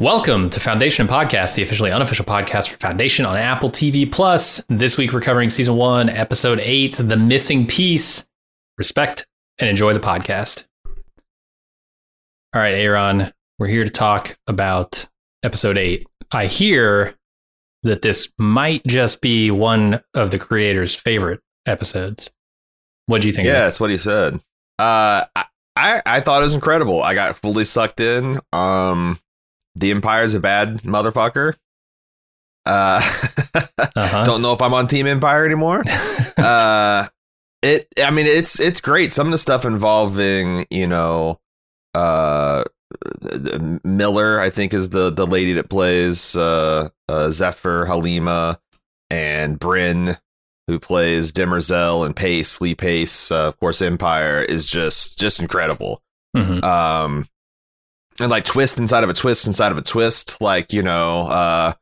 Welcome to Foundation Podcast, the officially unofficial podcast for Foundation on Apple TV Plus. This week we're covering season one, episode eight, The Missing Piece. Respect and enjoy the podcast. All right, Aaron, we're here to talk about episode eight. I hear that this might just be one of the creator's favorite episodes. What do you think? Yeah, that's what he said. Uh, I, I I thought it was incredible. I got fully sucked in. Um, the Empire's a bad motherfucker. Uh, uh-huh. don't know if I'm on Team Empire anymore. uh, it. I mean, it's it's great. Some of the stuff involving you know, uh, Miller, I think is the the lady that plays uh, uh Zephyr Halima and Birn, who plays Demerzel and Pace, Lee Pace, uh, of course, Empire is just just incredible. Mm-hmm. Um, and like twist inside of a twist inside of a twist, like you know, uh,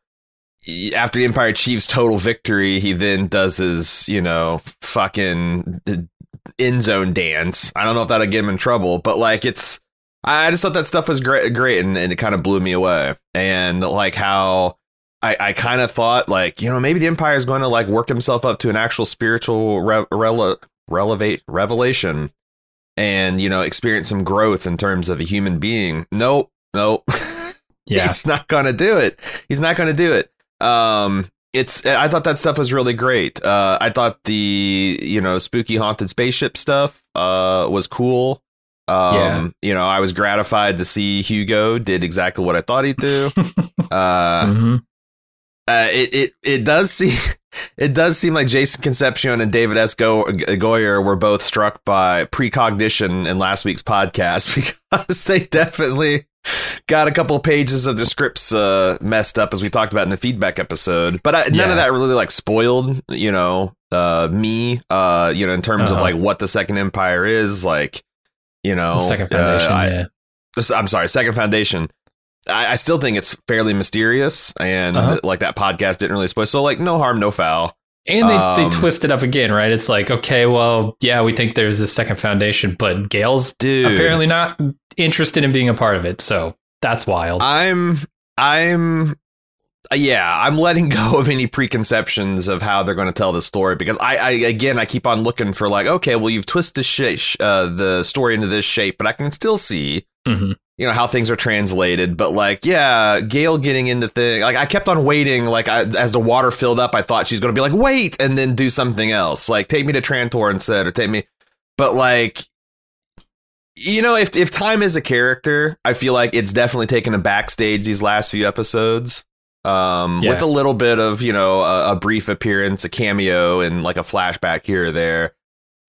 after the Empire achieves total victory, he then does his you know fucking end zone dance. I don't know if that'll get him in trouble, but like it's I just thought that stuff was great, great, and, and it kind of blew me away. And like how I, I kind of thought like you know maybe the Empire is going to like work himself up to an actual spiritual re- rele- revelation, and you know experience some growth in terms of a human being. Nope, nope. yeah. He's not to do it. He's not to do it. Um, it's I thought that stuff was really great. Uh, I thought the you know spooky haunted spaceship stuff uh was cool. Um, yeah. you know, I was gratified to see Hugo did exactly what I thought he'd do. uh, mm-hmm. Uh, it it it does seem it does seem like Jason Concepcion and David S. Go- Goyer were both struck by precognition in last week's podcast because they definitely got a couple pages of the scripts uh, messed up as we talked about in the feedback episode. But I, none yeah. of that really like spoiled, you know, uh, me, uh, you know, in terms uh-huh. of like what the Second Empire is like you know, second foundation. Uh, yeah. I'm sorry, second foundation. I, I, still think it's fairly mysterious, and uh-huh. like that podcast didn't really spoil. So like, no harm, no foul. And they, um, they twist it up again, right? It's like, okay, well, yeah, we think there's a second foundation, but Gaal's dude, apparently not interested in being a part of it. So that's wild. I'm I'm uh, yeah, I'm letting go of any preconceptions of how they're going to tell the story because I, I, again, I keep on looking for like, okay, well, you've twisted sh- uh, the story into this shape, but I can still see, mm-hmm. You know, how things are translated. But like, yeah, Gaal getting into thing, like I kept on waiting. Like I, as the water filled up, I thought she's going to be like, wait, and then do something else, like take me to Trantor instead, or take me. But like, you know, if if time is a character, I feel like it's definitely taken a backstage these last few episodes um, yeah. with a little bit of you know a, a, brief appearance, a cameo, and like a flashback here or there.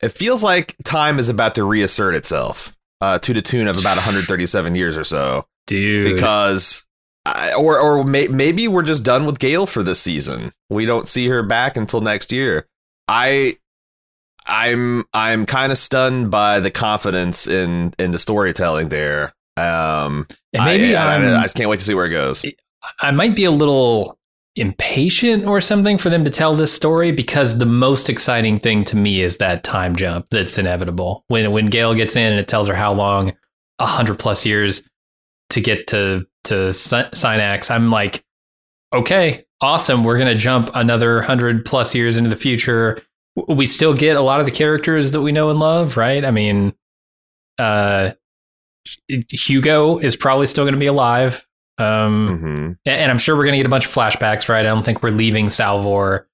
It feels like time is about to reassert itself uh, to the tune of about 137 years or so, dude. Because I, or or may, maybe we're just done with Gaal for this season. We don't see her back until next year. I I'm I'm kind of stunned by the confidence in in the storytelling there. Um, and maybe I, I, I, just can't wait to see where it goes. I might be a little impatient or something for them to tell this story because the most exciting thing to me is that time jump that's inevitable. When when Gaal gets in and it tells her how long, a hundred plus years to get to to Synnax, I'm like, okay, awesome. We're gonna jump another hundred plus years into the future. We still get a lot of the characters that we know and love, right? I mean, uh, Hugo is probably still going to be alive. Um, mm-hmm. and I'm sure we're going to get a bunch of flashbacks, right? I don't think we're leaving Salvor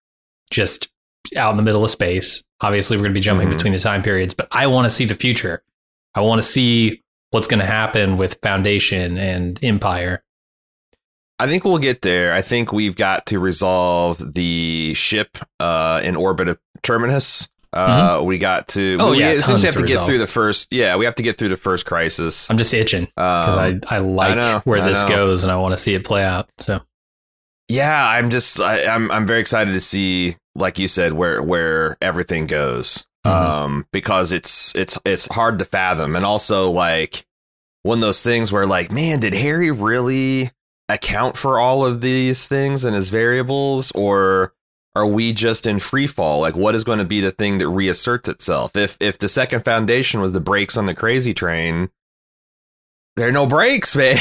just out in the middle of space. Obviously, we're going to be jumping mm-hmm. between the time periods, but I want to see the future. I want to see what's going to happen with Foundation and Empire. I think we'll get there. I think we've got to resolve the ship uh, in orbit of Terminus Uh, mm-hmm. we got to. Oh we yeah, essentially have to, to get through the first. Yeah, we have to get through the first crisis. I'm just itching because um, I I like I know, where this goes and I want to see it play out. So. Yeah, I'm just I, I'm I'm very excited to see, like you said, where where everything goes. Mm-hmm. Um, because it's it's it's hard to fathom, and also like one of those things where like, man, did Hari really account for all of these things and his variables, or are we just in free fall? Like, what is going to be the thing that reasserts itself? If if the second foundation was the brakes on the crazy train, there are no brakes, man.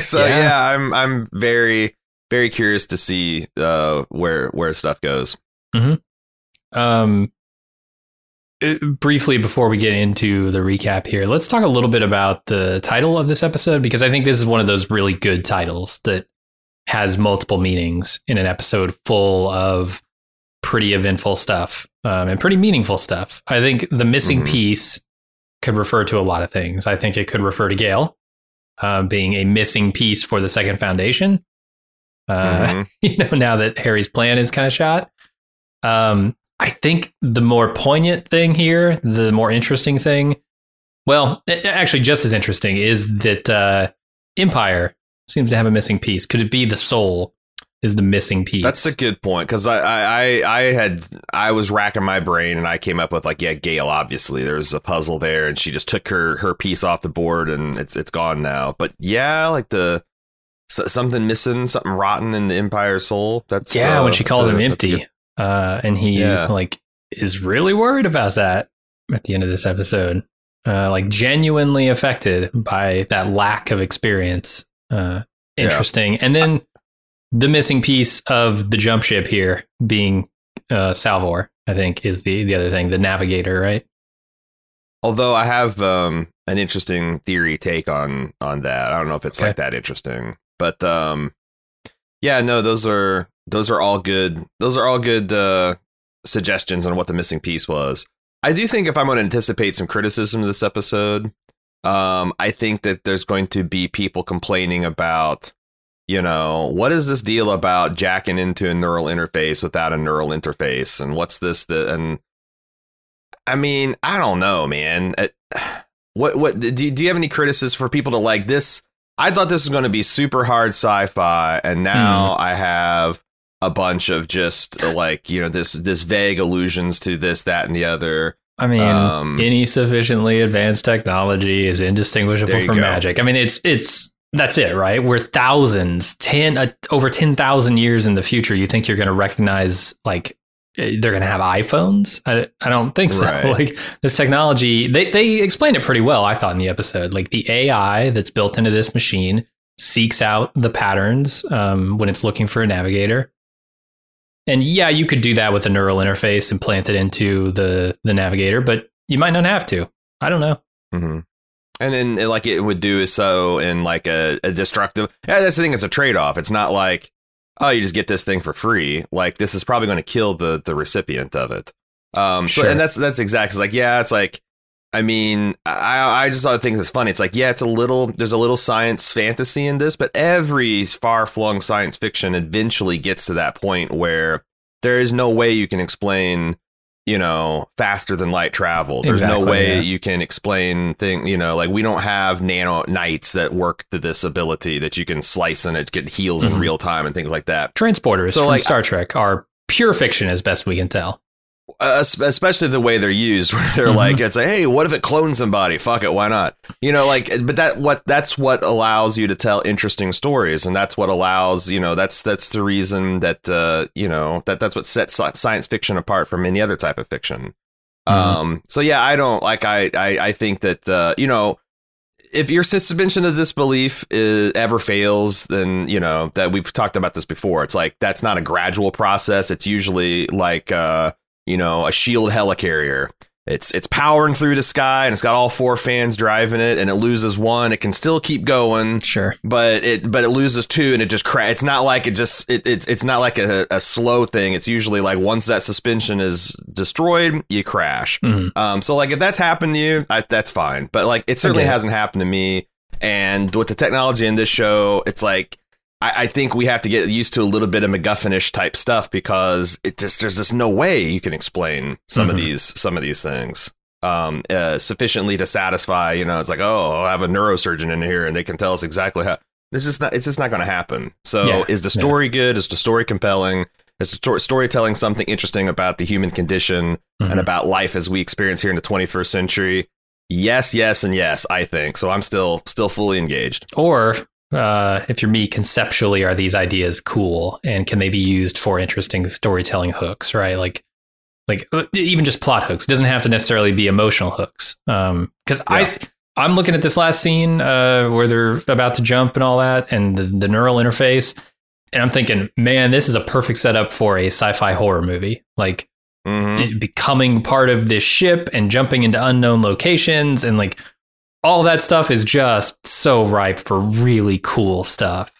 so yeah. yeah, I'm I'm very very curious to see uh, where where stuff goes. Mm-hmm. Um, it, uh, briefly before we get into the recap here, let's talk a little bit about the title of this episode because I think this is one of those really good titles that has multiple meanings in an episode full of pretty eventful stuff um, and pretty meaningful stuff. I think the missing mm-hmm. piece could refer to a lot of things. I think it could refer to Gaal uh, being a missing piece for the second foundation. Uh, mm-hmm. You know, now that Hari's plan is kind of shot. Um, I think the more poignant thing here, the more interesting thing, well, actually, just as interesting is that uh, Empire seems to have a missing piece. Could it be the soul is the missing piece. That's a good point because I, I I had I was racking my brain and I came up with like yeah Gaal obviously there's a puzzle there and she just took her her piece off the board and it's it's gone now but yeah like the something missing something rotten in the Empire soul that's yeah uh, when she calls a, him empty uh, and he yeah. like is really worried about that at the end of this episode uh, like genuinely affected by that lack of experience uh, interesting yeah. and then the missing piece of the jump ship here being uh, Salvor, I think, is the the other thing, the navigator, right? Although I have um, an interesting theory take on on that. I don't know if it's okay. like that interesting, but um, yeah, no, those are those are all good. Those are all good uh, suggestions on what the missing piece was. I do think if I'm going to anticipate some criticism of this episode, um, I think that there's going to be people complaining about you know, what is this deal about jacking into a neural interface without a neural interface? And what's this that and I mean, I don't know, man. What what do you, do you have any criticisms for people to like this? I thought this was going to be super hard sci-fi and now mm. I have a bunch of just like, you know, this this vague allusions to this that and the other. I mean, um, any sufficiently advanced technology is indistinguishable from go. magic. I mean, it's it's that's it, right? We're thousands, ten uh, over ten thousand years in the future. You think you're going to recognize like eh, they're going to have iPhones? I, I don't think so. Right. Like this technology, they they explained it pretty well. I thought in the episode, like the AI that's built into this machine seeks out the patterns um, when it's looking for a navigator. And yeah, you could do that with a neural interface and plant it into the the navigator, but you might not have to. I don't know. Mm-hmm. And then, like, it would do so in like a, a destructive. Yeah, that's the thing. It's a trade off. It's not like, oh, you just get this thing for free. Like, this is probably going to kill the the recipient of it. Um, sure. So, and that's that's exactly like, yeah, it's like, I mean, I I just thought things is funny. It's like, yeah, it's a little. There's a little science fantasy in this, but every far flung science fiction eventually gets to that point where there is no way you can explain you know, faster than light travel. There's exactly, no way yeah. you can explain thing, you know, like we don't have nano knights that work to this ability that you can slice and it get heals mm-hmm. in real time and things like that. Transporters so from like, Star Trek are pure fiction as best we can tell uh, especially the way they're used where they're mm-hmm. like it's like hey what if it clones somebody fuck it why not you know like but that what that's what allows you to tell interesting stories and that's what allows you know that's that's the reason that uh you know that that's what sets science fiction apart from any other type of fiction mm-hmm. um so yeah i don't like i i, I think that uh you know if your suspension of disbelief is, ever fails, then you know that we've talked about this before. It's like that's not a gradual process. It's usually like uh, you know, a shield helicarrier. It's it's powering through the sky and it's got all four fans driving it and it loses one. It can still keep going. Sure. But it but it loses two and it just cra- it's not like it just it, it's it's not like a, a slow thing. It's usually like once that suspension is destroyed, you crash. Mm-hmm. Um so like if that's happened to you, I, that's fine. But like it certainly okay. hasn't happened to me. And with the technology in this show, it's like I, I, think we have to get used to a little bit of MacGuffinish type stuff because it just there's just no way you can explain some mm-hmm. of these some of these things um, uh, sufficiently to satisfy. You know, it's like, oh, I have a neurosurgeon in here and they can tell us exactly how. This is not. It's just not going to happen. So, yeah, is the story yeah. good? Is the story compelling? Is the sto- storytelling something interesting about the human condition mm-hmm. and about life as we experience here in the 21st century? Yes, yes, and yes. I think so. I'm still still fully engaged. Or uh, if you're me, conceptually, are these ideas cool and can they be used for interesting storytelling hooks? Right, like like uh, even just plot hooks it doesn't have to necessarily be emotional hooks um because yeah. i i'm looking at this last scene uh where they're about to jump and all that and the, the neural interface and i'm thinking man this is a perfect setup for a sci-fi horror movie like mm-hmm. becoming part of this ship and jumping into unknown locations and like all that stuff is just so ripe for really cool stuff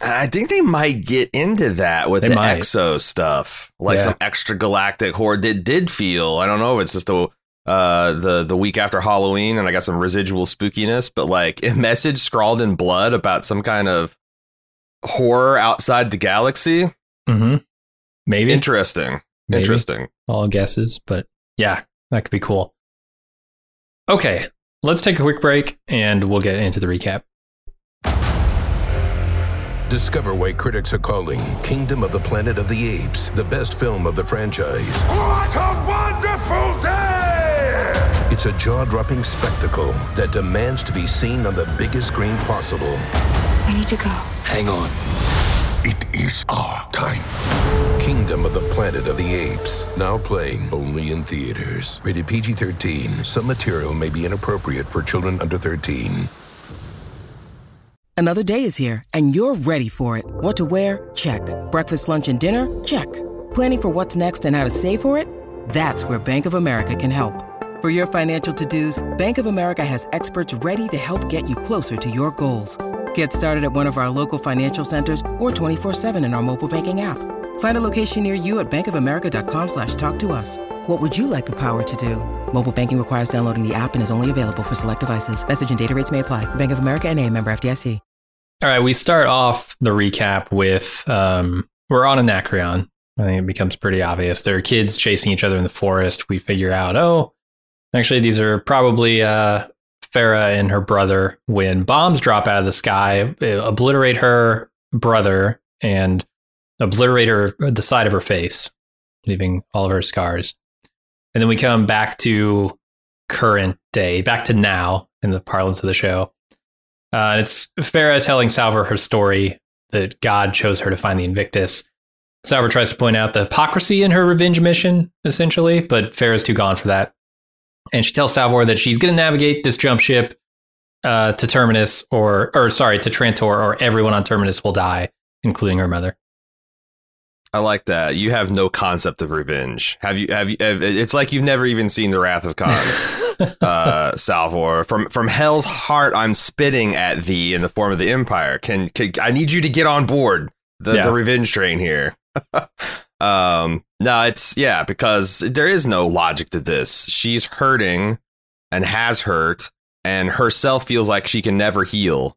I think they might get into that with they the might. exo stuff, like yeah. some extra galactic horror. Did did feel I don't know. It's just a uh, the the week after Halloween, and I got some residual spookiness. But like a message scrawled in blood about some kind of horror outside the galaxy. Mm-hmm. Maybe interesting. Maybe. Interesting. All guesses, but yeah, that could be cool. Okay, let's take a quick break, and we'll get into the recap. Discover why critics are calling Kingdom of the Planet of the Apes the best film of the franchise. What a wonderful day! It's a jaw dropping spectacle that demands to be seen on the biggest screen possible. We need to go. Hang on. It is our time. Kingdom of the Planet of the Apes. Now playing only in theaters. Rated PG 13. Some material may be inappropriate for children under 13. Another day is here, and you're ready for it. What to wear? Check. Breakfast, lunch, and dinner? Check. Planning for what's next and how to save for it? That's where Bank of America can help. For your financial to-dos, Bank of America has experts ready to help get you closer to your goals. Get started at one of our local financial centers or 24-7 in our mobile banking app. Find a location near you at bankofamerica.com slash talk to us. What would you like the power to do? Mobile banking requires downloading the app and is only available for select devices. Message and data rates may apply. Bank of America and a member FDIC. All right, we start off the recap with um, we're on Anacreon. I think it becomes pretty obvious. There are kids chasing each other in the forest. We figure out, oh, actually, these are probably uh, Phara and her brother when bombs drop out of the sky, obliterate her brother, and obliterate her the side of her face, leaving all of her scars. And then we come back to current day, back to now in the parlance of the show. Uh, it's Phara telling Salvor her story that God chose her to find the Invictus. Salvor tries to point out the hypocrisy in her revenge mission, essentially, but Phara's too gone for that. And she tells Salvor that she's going to navigate this jump ship uh, to Terminus, or or sorry, to Trantor, or everyone on Terminus will die, including her mother. I like that. You have no concept of revenge. Have you? Have you? Have, it's like you've never even seen the Wrath of Khan. uh, Salvor. From from hell's heart, I'm spitting at thee in the form of the Empire. Can, can I need you to get on board the, yeah. the revenge train here? um, no, it's yeah, because there is no logic to this. She's hurting and has hurt, and herself feels like she can never heal.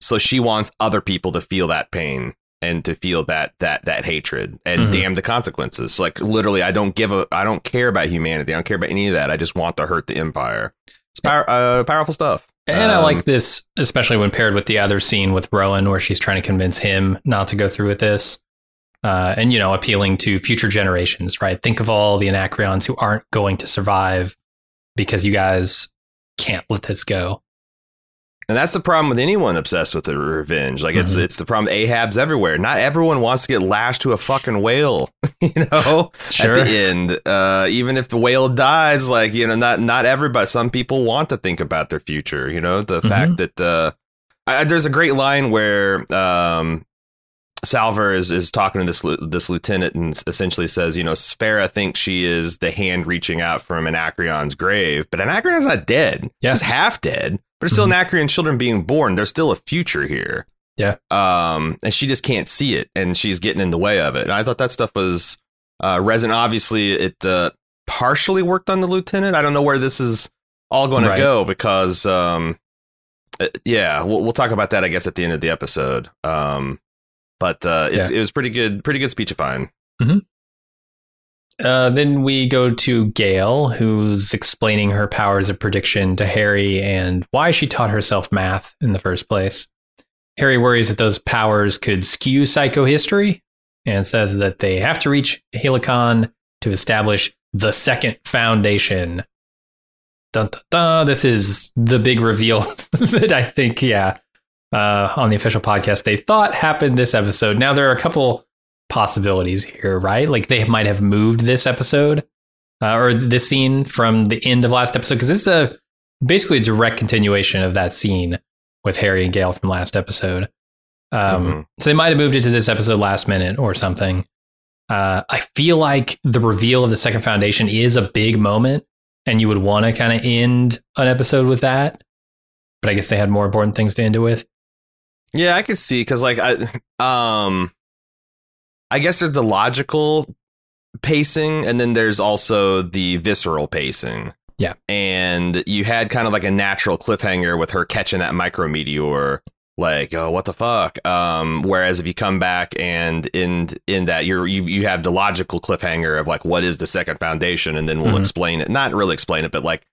So she wants other people to feel that pain and to feel that that that hatred and mm-hmm. damn the consequences. Like literally, I don't give a I don't care about humanity. I don't care about any of that. I just want to hurt the empire. It's power, uh, powerful stuff. And um, I like this, especially when paired with the other scene with Rowan, where she's trying to convince him not to go through with this. Uh, and you know, appealing to future generations, right? Think of all the Anacreons who aren't going to survive because you guys can't let this go. And that's the problem with anyone obsessed with the revenge. Like it's mm-hmm. it's the problem. Ahab's everywhere. Not everyone wants to get lashed to a fucking whale. You know, sure. at the end, uh, even if the whale dies, like you know, not not everybody. Some people want to think about their future. You know, the mm-hmm. fact that uh, I, there's a great line where um, Salvor is, is talking to this this lieutenant and essentially says, you know, Phara thinks she is the hand reaching out from Anacreon's grave, but Anacreon's not dead. Yeah. He's half dead. But there's still mm-hmm. Anacreon children being born. There's still a future here. Yeah. Um, and she just can't see it, and she's getting in the way of it. And I thought that stuff was uh, resonant. Obviously, it uh, partially worked on the lieutenant. I don't know where this is all going right. to go because um, uh, yeah, we'll, we'll talk about that, I guess, at the end of the episode. Um, but uh, it's, Yeah. it was pretty good, pretty good speechifying. Uh, then we go to Gaal, who's explaining her powers of prediction to Hari and why she taught herself math in the first place. Hari worries that those powers could skew psychohistory and says that they have to reach Helicon to establish the second foundation. Dun, dun, dun. This is the big reveal that I think, yeah, uh, on the official podcast they thought happened this episode. Now, there are a couple possibilities here, right? Like they might have moved this episode uh, or this scene from the end of last episode because this is a basically a direct continuation of that scene with Hari and Gaal from last episode. Um, Mhm. So they might have moved it to this episode last minute or something. Uh, I feel like the reveal of the second foundation is a big moment, and you would want to kind of end an episode with that. But I guess they had more important things to end it with. Yeah, I could see because like I um I guess there's the logical pacing and then there's also the visceral pacing. Yeah. And you had kind of like a natural cliffhanger with her catching that micrometeor like oh what the fuck um whereas if you come back and in in that you're you you have the logical cliffhanger of like what is the second foundation and then we'll Mhm. explain it not really explain it but like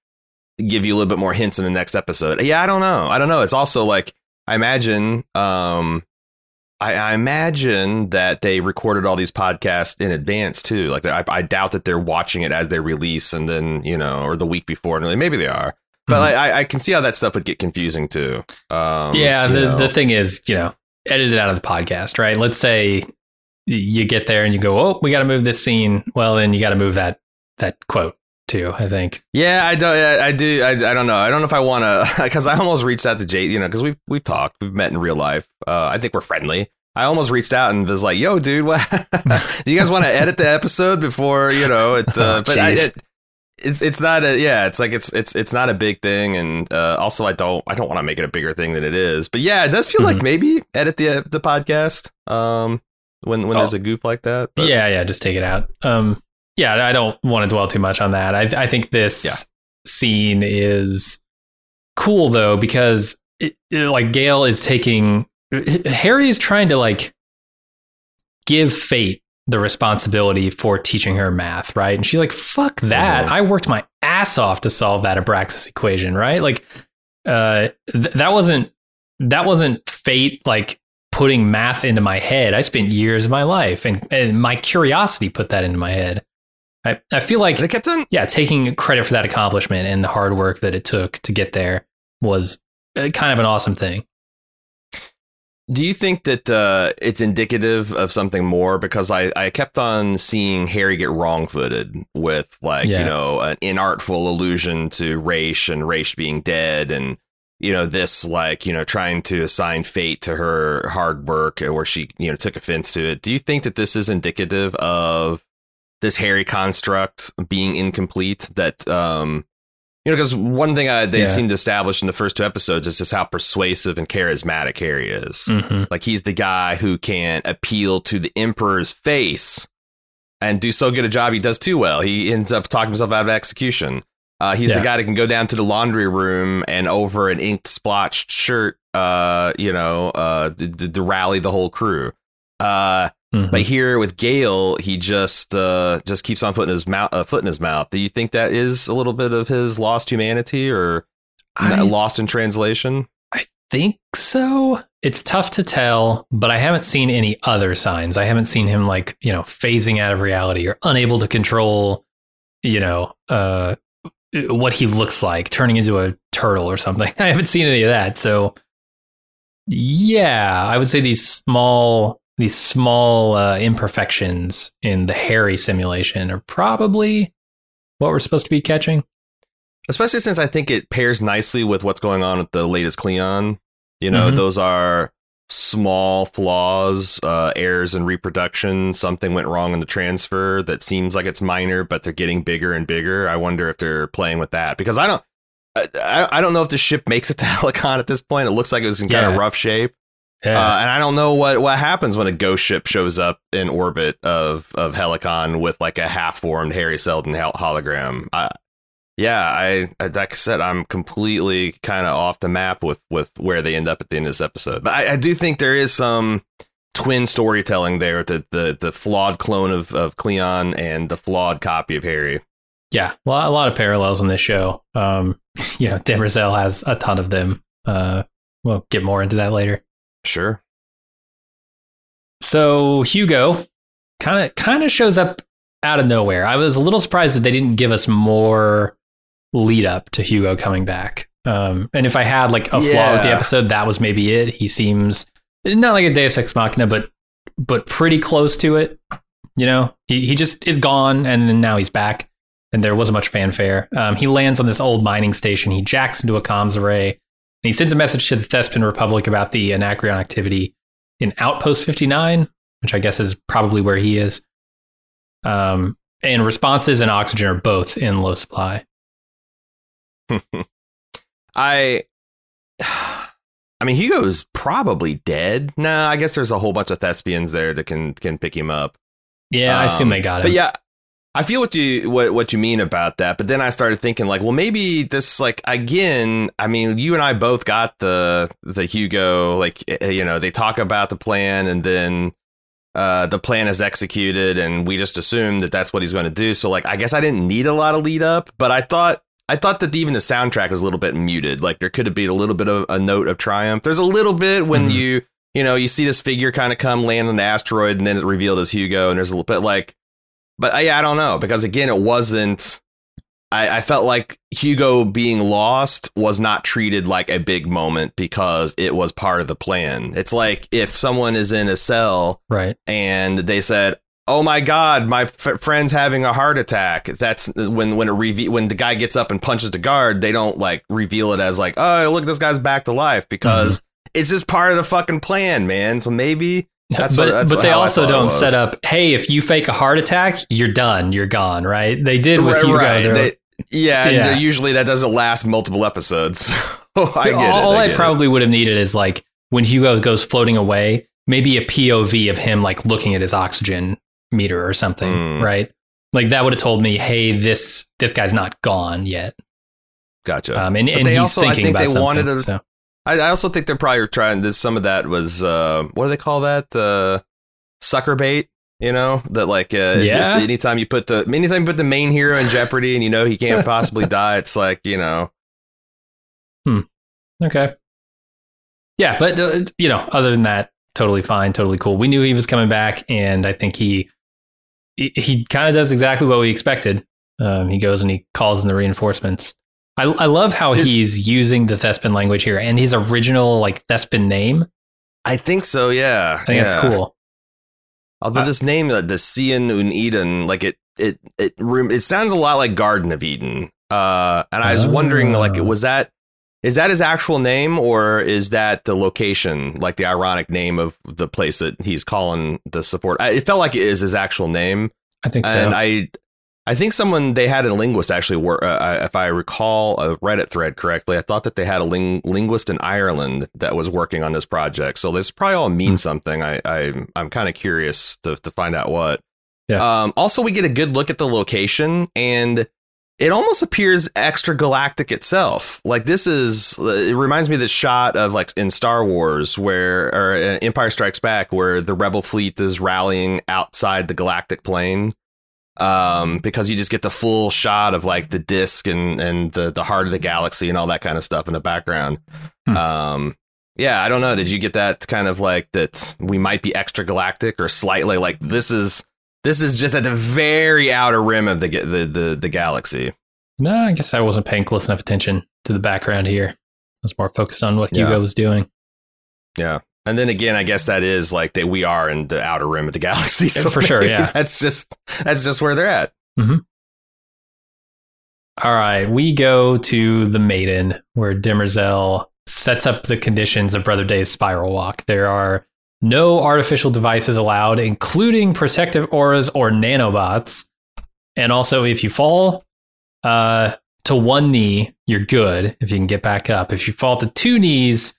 give you a little bit more hints in the next episode yeah i don't know i don't know it's also like I imagine um I, I imagine that they recorded all these podcasts in advance too. Like I, I doubt that they're watching it as they release and then, you know, or the week before. And maybe they are. But Mhm. I, I can see how that stuff would get confusing too. Um, yeah, the, know. the thing is, you know, edit it out of the podcast, right? Let's say you get there and you go, "Oh, we got to move this scene." Well, then you got to move that that quote too. I think. Yeah, I don't. I, I do. I, I don't know. I don't know if I want to because I almost reached out to Jay. You know, because we've we've talked, we've met in real life. Uh, I think we're friendly. I almost reached out and was like, "Yo, dude, what? do you guys want to edit the episode before you know it?" Uh, Oh, but I, it, it's it's not a yeah. It's like it's it's it's not a big thing, and uh, also I don't I don't want to make it a bigger thing than it is. But yeah, it does feel like Mhm. maybe edit the the podcast um when when Oh. there's a goof like that. But, yeah, yeah, just take it out. Um, yeah, I don't want to dwell too much on that. I I think this Yeah. scene is cool though because it, it- like Gaal is taking Hari is trying to like give Fate the responsibility for teaching her math, right? And she's like, "Fuck that! Mhm. I worked my ass off to solve that Abraxas equation, right? Like, uh, th- that wasn't that wasn't Fate like." putting math into my head. I spent years of my life and, and my curiosity put that into my head. I, I feel like, they kept on yeah, taking credit for that accomplishment and the hard work that it took to get there was uh, kind of an awesome thing. Do you think that uh, it's indicative of something more? Because I, I kept on seeing Hari get wrong footed with, like, Yeah. you know, an inartful allusion to Raych and Raych being dead and, you know, this, like, you know, trying to assign fate to her hard work where she, you know, took offense to it. Do you think that this is indicative of this Hari construct being incomplete? That, um, you know, because one thing I, they Yeah. seem to establish in the first two episodes is just how persuasive and charismatic Hari is. Mm-hmm. Like he's the guy who can appeal to the emperor's face and do so good a job he does too well. He ends up talking himself out of execution. Uh, he's Yeah. the guy that can go down to the laundry room and over an inked splotched shirt, uh, you know, uh, to, to- to rally the whole crew. Uh, Mm-hmm. but here with Gaal, he just uh, just keeps on putting his mouth, uh, foot in his mouth. Do you think that is a little bit of his lost humanity or I- lost in translation? I think so. It's tough to tell, but I haven't seen any other signs. I haven't seen him like, you know, phasing out of reality or unable to control, you know, uh what he looks like, turning into a turtle or something. I haven't seen any of that. So yeah, I would say these small these small uh, imperfections in the Hari simulation are probably what we're supposed to be catching. especially since I think it pairs nicely with what's going on with the latest Cleon. You know, Mhm. those are small flaws, uh, errors in reproduction. Something went wrong in the transfer that seems like it's minor, but they're getting bigger and bigger. I wonder if they're playing with that because I don't. I- I, I don't know if the ship makes it to Helicon at this point. It looks like it was in kind of rough shape, Yeah. uh, and I don't know what, what happens when a ghost ship shows up in orbit of of Helicon with like a half formed Hari Seldon hologram. I, yeah, I like I said, I'm completely kind of off the map with with where they end up at the end of this episode. But I, I do think there is some twin storytelling there. The the the flawed clone of of Cleon and the flawed copy of Hari. Yeah, well, a lot of parallels in this show. Um, you know, Demerzel has a ton of them. Uh, we'll get more into that later. Sure. So Hugo kind of kind of shows up out of nowhere. I was a little surprised that they didn't give us more lead up to Hugo coming back. Um, and if I had like a yeah. flaw with the episode, that was maybe it. He seems not like a Deus Ex Machina, but but pretty close to it. You know, he he just is gone, and then now he's back, and there wasn't much fanfare. Um, he lands on this old mining station. He jacks into a comms array, and he sends a message to the Thespin Republic about the Anacreon activity in Outpost 59, which I guess is probably where he is. Um, and responses and oxygen are both in low supply. I I mean Hugo's probably dead. Nah, I guess there's a whole bunch of thespians there that can can pick him up. Yeah, um, I assume they got him. But yeah, I feel what you what what you mean about that. But then I started thinking like, well, maybe this like again. I mean, you and I both got the the Hugo. Like eh, eh, you know, they talk about the plan, and then uh, the plan is executed, and we just assume that that's what he's going to do. So like, I guess I didn't need a lot of lead up, but I thought I thought that even the soundtrack was a little bit muted. Like there could have been a little bit of a note of triumph. There's a little bit when mm-hmm. you you know you see this figure kind of come land on the asteroid and then it's revealed as Hugo, and there's a little bit like, but I, I don't know because again it wasn't. I, I felt like Hugo being lost was not treated like a big moment because it was part of the plan. It's like if someone is in a cell, right, and they said, oh my god my f- friend's having a heart attack that's when when a reve- when the guy gets up and punches the guard they don't like reveal it as like oh look this guy's back to life because mm-hmm. it's just part of the fucking plan man so maybe that's but what, but they also don't set up hey if you fake a heart attack you're done you're gone right they did with right, Hugo right. They, yeah, yeah. usually that doesn't last multiple episodes I get all, it, I, I probably would have needed is like when Hugo goes floating away maybe a POV of him like looking at his oxygen meter or something, mm. right? Like that would have told me, hey, this this guy's not gone yet. Gotcha. Um, and, and he's also, thinking about they something. Wanted a, so. I, I also think they're probably trying this. Some of that was uh, what do they call that? Uh, sucker bait. You know that like uh, yeah. If, anytime you put the anytime you put the main hero in jeopardy and you know he can't possibly die, it's like you know. Hmm. Okay. Yeah, but uh, you know, other than that, totally fine, totally cool. We knew he was coming back, and I think he he, he kind of does exactly what we expected. Um, he goes and he calls in the reinforcements. I, I love how There's, he's using the Thespin language here and his original like Thespin name. I think so. Yeah, I think yeah. that's cool. Although uh, this name, the Cian un Eden, like it, it, it, it sounds a lot like Garden of Eden. Uh, and I was wondering, like, oh. was that is that his actual name, or is that the location, like the ironic name of the place that he's calling the support? It felt like it is his actual name. I think so. And I, I think someone they had a linguist actually work. Uh, if I recall a Reddit thread correctly, I thought that they had a ling- linguist in Ireland that was working on this project. So this probably all means mm-hmm. something. I, I I'm kind of curious to to find out what. Yeah. Um, also, we get a good look at the location and it almost appears extragalactic itself. Like this is, it reminds me of the shot of like in Star Wars where, or uh, Empire Strikes Back, where the Rebel fleet is rallying outside the galactic plane. Um, because you just get the full shot of like the disc and and the the heart of the galaxy and all that kind of stuff in the background. Hmm. Um, yeah, I don't know. Did you get that kind of like that we might be extra galactic or slightly like this is this is just at the very outer rim of the the the, the galaxy. No, I guess I wasn't paying close enough attention to the background here. I was more focused on what Hugo was doing. Yeah. And then again, I guess that is like that we are in the outer rim of the galaxy. So for sure, yeah. That's just that's just where they're at. Mm-hmm. All right, we go to the Maiden, where Demerzel sets up the conditions of Brother Day's spiral walk. There are no artificial devices allowed, including protective auras or nanobots. And also, if you fall uh, to one knee, you're good if you can get back up. If you fall to two knees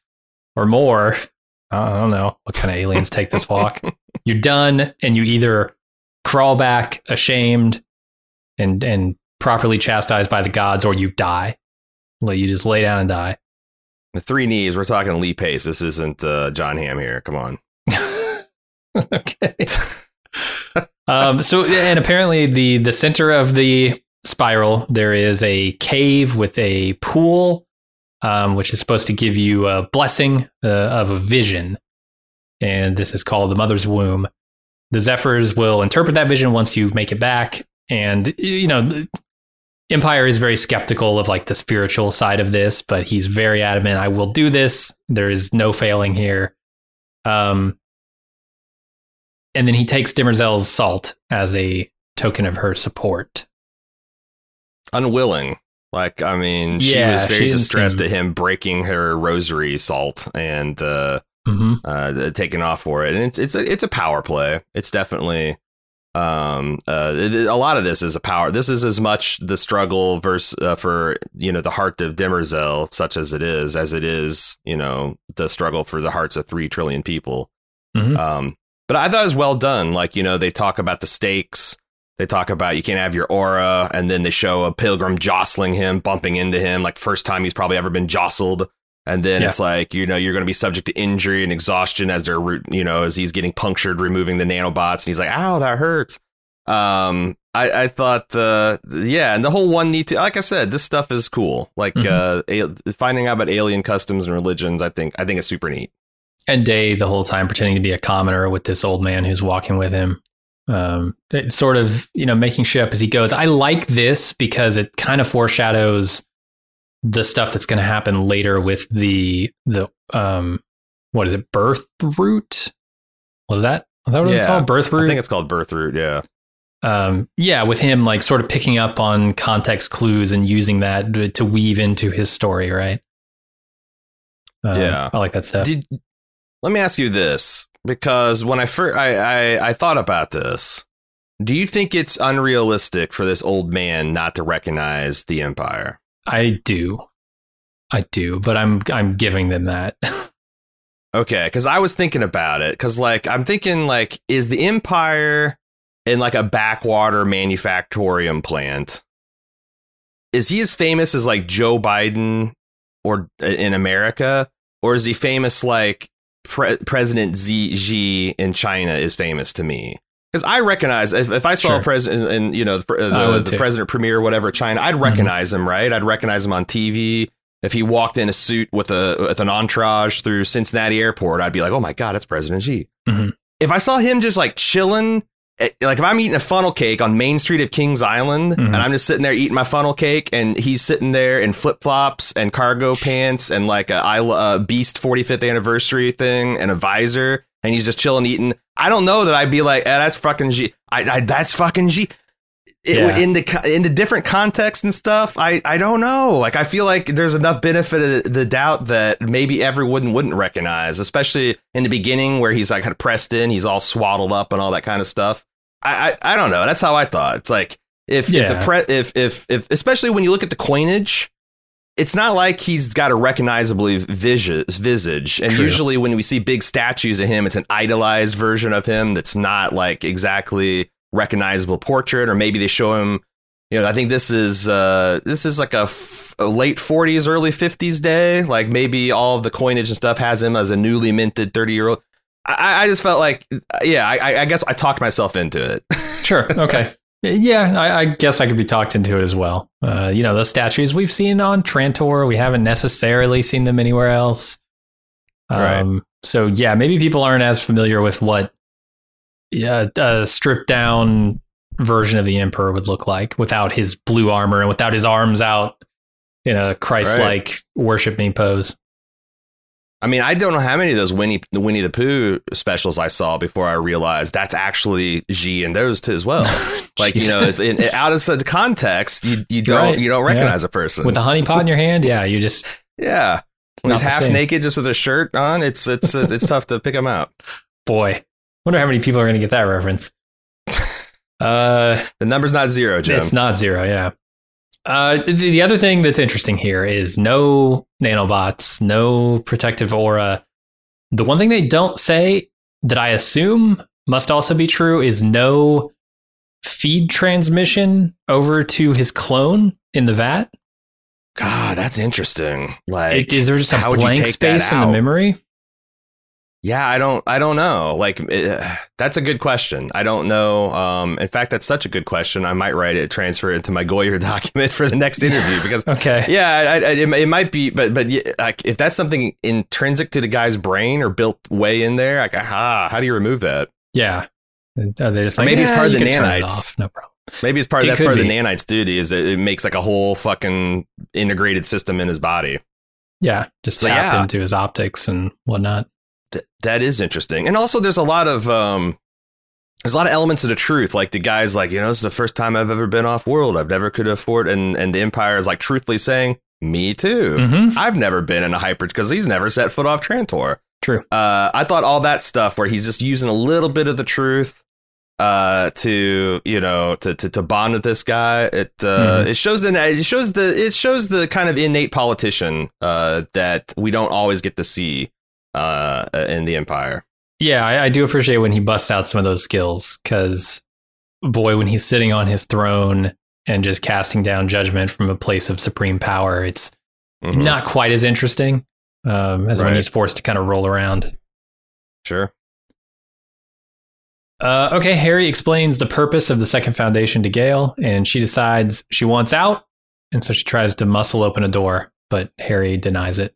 or more, I don't know what kind of aliens take this walk. You're done, and you either crawl back ashamed and and properly chastised by the gods, or you die. Like you just lay down and die. The three knees. We're talking Lee Pace. This isn't uh, Jon Hamm here. Come on. okay. um, so and apparently the the center of the spiral there is a cave with a pool, um, which is supposed to give you a blessing uh, of a vision, and this is called the mother's womb. The Zephyrs will interpret that vision once you make it back, and you know Empire is very skeptical of like the spiritual side of this, but he's very adamant. I will do this. There is no failing here. Um, and then he takes Demerzel's salt as a token of her support. Unwilling, like I mean, she Yeah, was very she distressed seem- at him breaking her rosary salt and uh, Mm-hmm. uh, taking off for it. And it's it's a, it's a power play. It's definitely um uh it- a lot of this is a power this is as much the struggle versus uh, for you know the heart of Demerzel such as it is as it is you know the struggle for the hearts of 3 trillion people Mhm. um but i thought it was well done like you know they talk about the stakes they talk about you can't have your aura and then they show a pilgrim jostling him bumping into him like first time he's probably ever been jostled and then Yeah. it's like you know you're going to be subject to injury and exhaustion as they're you know as he's getting punctured removing the nanobots and he's like ow that hurts um i i thought uh yeah and the whole one need to like i said this stuff is cool like Mhm. uh finding out about alien customs and religions i think i think it's super neat And Day the whole time pretending to be a commoner with this old man who's walking with him. Um, sort of, you know, making shit up as he goes. I like this because it kind of foreshadows the stuff that's going to happen later with the, the, um, what is it? Birth root? Was that, was that what it was called? Birth root? i think it's called birth root yeah um, yeah, with him like sort of picking up on context clues and using that to, to weave into his story, right? Um, Yeah. I like that stuff. Did let me ask you this because when I first I, I I thought about this, do you think it's unrealistic for this old man not to recognize the empire? I do, I do, but I'm I'm giving them that. Okay, because I was thinking about it because like I'm thinking like is the empire in like a backwater manufactorium plant? Is he as famous as like Joe Biden or uh, in America, or is he famous like Pre- President Xi, Xi in China is famous to me? Because I recognize if, if I saw Sure. a president and you know the, the, the president premier whatever China, I'd recognize him, right? I'd recognize him on TV. If he walked in a suit with a with an entourage through Cincinnati Airport, I'd be like, "Oh my god, it's President Xi." Mhm. If I saw him just like chilling, like if I'm eating a funnel cake on Main Street of Kings Island, Mhm. and I'm just sitting there eating my funnel cake, and he's sitting there in flip flops and cargo pants and like a, uh, Beast 45th anniversary thing and a visor, and he's just chilling eating. I don't know that I'd be like, eh, "That's fucking Xi." I, I that's fucking Xi. It, Yeah. in the in the different contexts and stuff, I I don't know. Like I feel like there's enough benefit of the doubt that maybe everyone wouldn't recognize, especially in the beginning where he's like kind of pressed in, he's all swaddled up and all that kind of stuff. I I, I don't know. That's how I thought. It's like if, if the pre if if if especially when you look at the coinage. It's not like he's got a recognizably visage, visage. And True. usually, when we see big statues of him, it's an idolized version of him that's not like exactly recognizable portrait, or maybe they show him. You know, I think this is uh, this is like a, f- a late '40s, early '50s day. Like maybe all of the coinage and stuff has him as a newly minted 30 year old. I, I just felt like, yeah, I, I guess I talked myself into it. sure, okay, yeah, I, I guess I could be talked into it as well. Uh, you know, those statues we've seen on Trantor, we haven't necessarily seen them anywhere else. Um, So yeah, maybe people aren't as familiar with what yeah, a stripped down version of the Emperor would look like without his blue armor and without his arms out in a Christ-like worship me pose. I mean, I don't know how many of those Winnie the Winnie the Pooh specials I saw before I realized that's actually Xi and those too as well. like you know, if in, out of the context, you you don't right. you don't Yeah. recognize a person. with a honey pot in your hand, yeah, you just yeah, when he's half same. naked, just with a shirt on, it's it's it's tough to pick him out. boy, wonder how many people are going to get that reference. Uh, The number's not zero, Jim. it's not zero, yeah. Uh, the, the other thing that's interesting here is no nanobots, no protective aura. The one thing they don't say that I assume must also be true is no feed transmission over to his clone in the vat? God, that's interesting. Like, is there just a blank space in the memory? Yeah, I don't, I don't know. Like, it, that's a good question. I don't know. Um, in fact, that's such a good question. I might write it, transfer it into my Goyer document for the next interview because, okay, yeah, I, I, it, it, might be, but, but like, if that's something intrinsic to the guy's brain or built way in there, like, ah, how do you remove that? Yeah, uh, they just like, maybe it's part of the nanites. No problem. Maybe it's part of that's part be. of the nanites' duty is it, it makes like a whole fucking integrated system in his body. Yeah, just so, tap yeah. into his optics and whatnot. Th- that is interesting, and also there's a lot of um, there's a lot of elements of the truth. Like the guy's like, you know, this is the first time I've ever been off world. I've never could afford, and and the Empire is like truthfully saying, me too. Mm-hmm. I've never been in a hyper because he's never set foot off Trantor. True. Uh, I thought all that stuff where he's just using a little bit of the truth uh to you know to to, to bond with this guy it uh mm-hmm. it shows the it shows the it shows the kind of innate politician uh that we don't always get to see uh in the empire yeah i, I do appreciate when he busts out some of those skills because boy when he's sitting on his throne and just casting down judgment from a place of supreme power it's mm-hmm. not quite as interesting um as right. when he's forced to kind of roll around sure uh, okay, Hari explains the purpose of the second foundation to Gaal, and she decides she wants out, and so she tries to muscle open a door, but Hari denies it.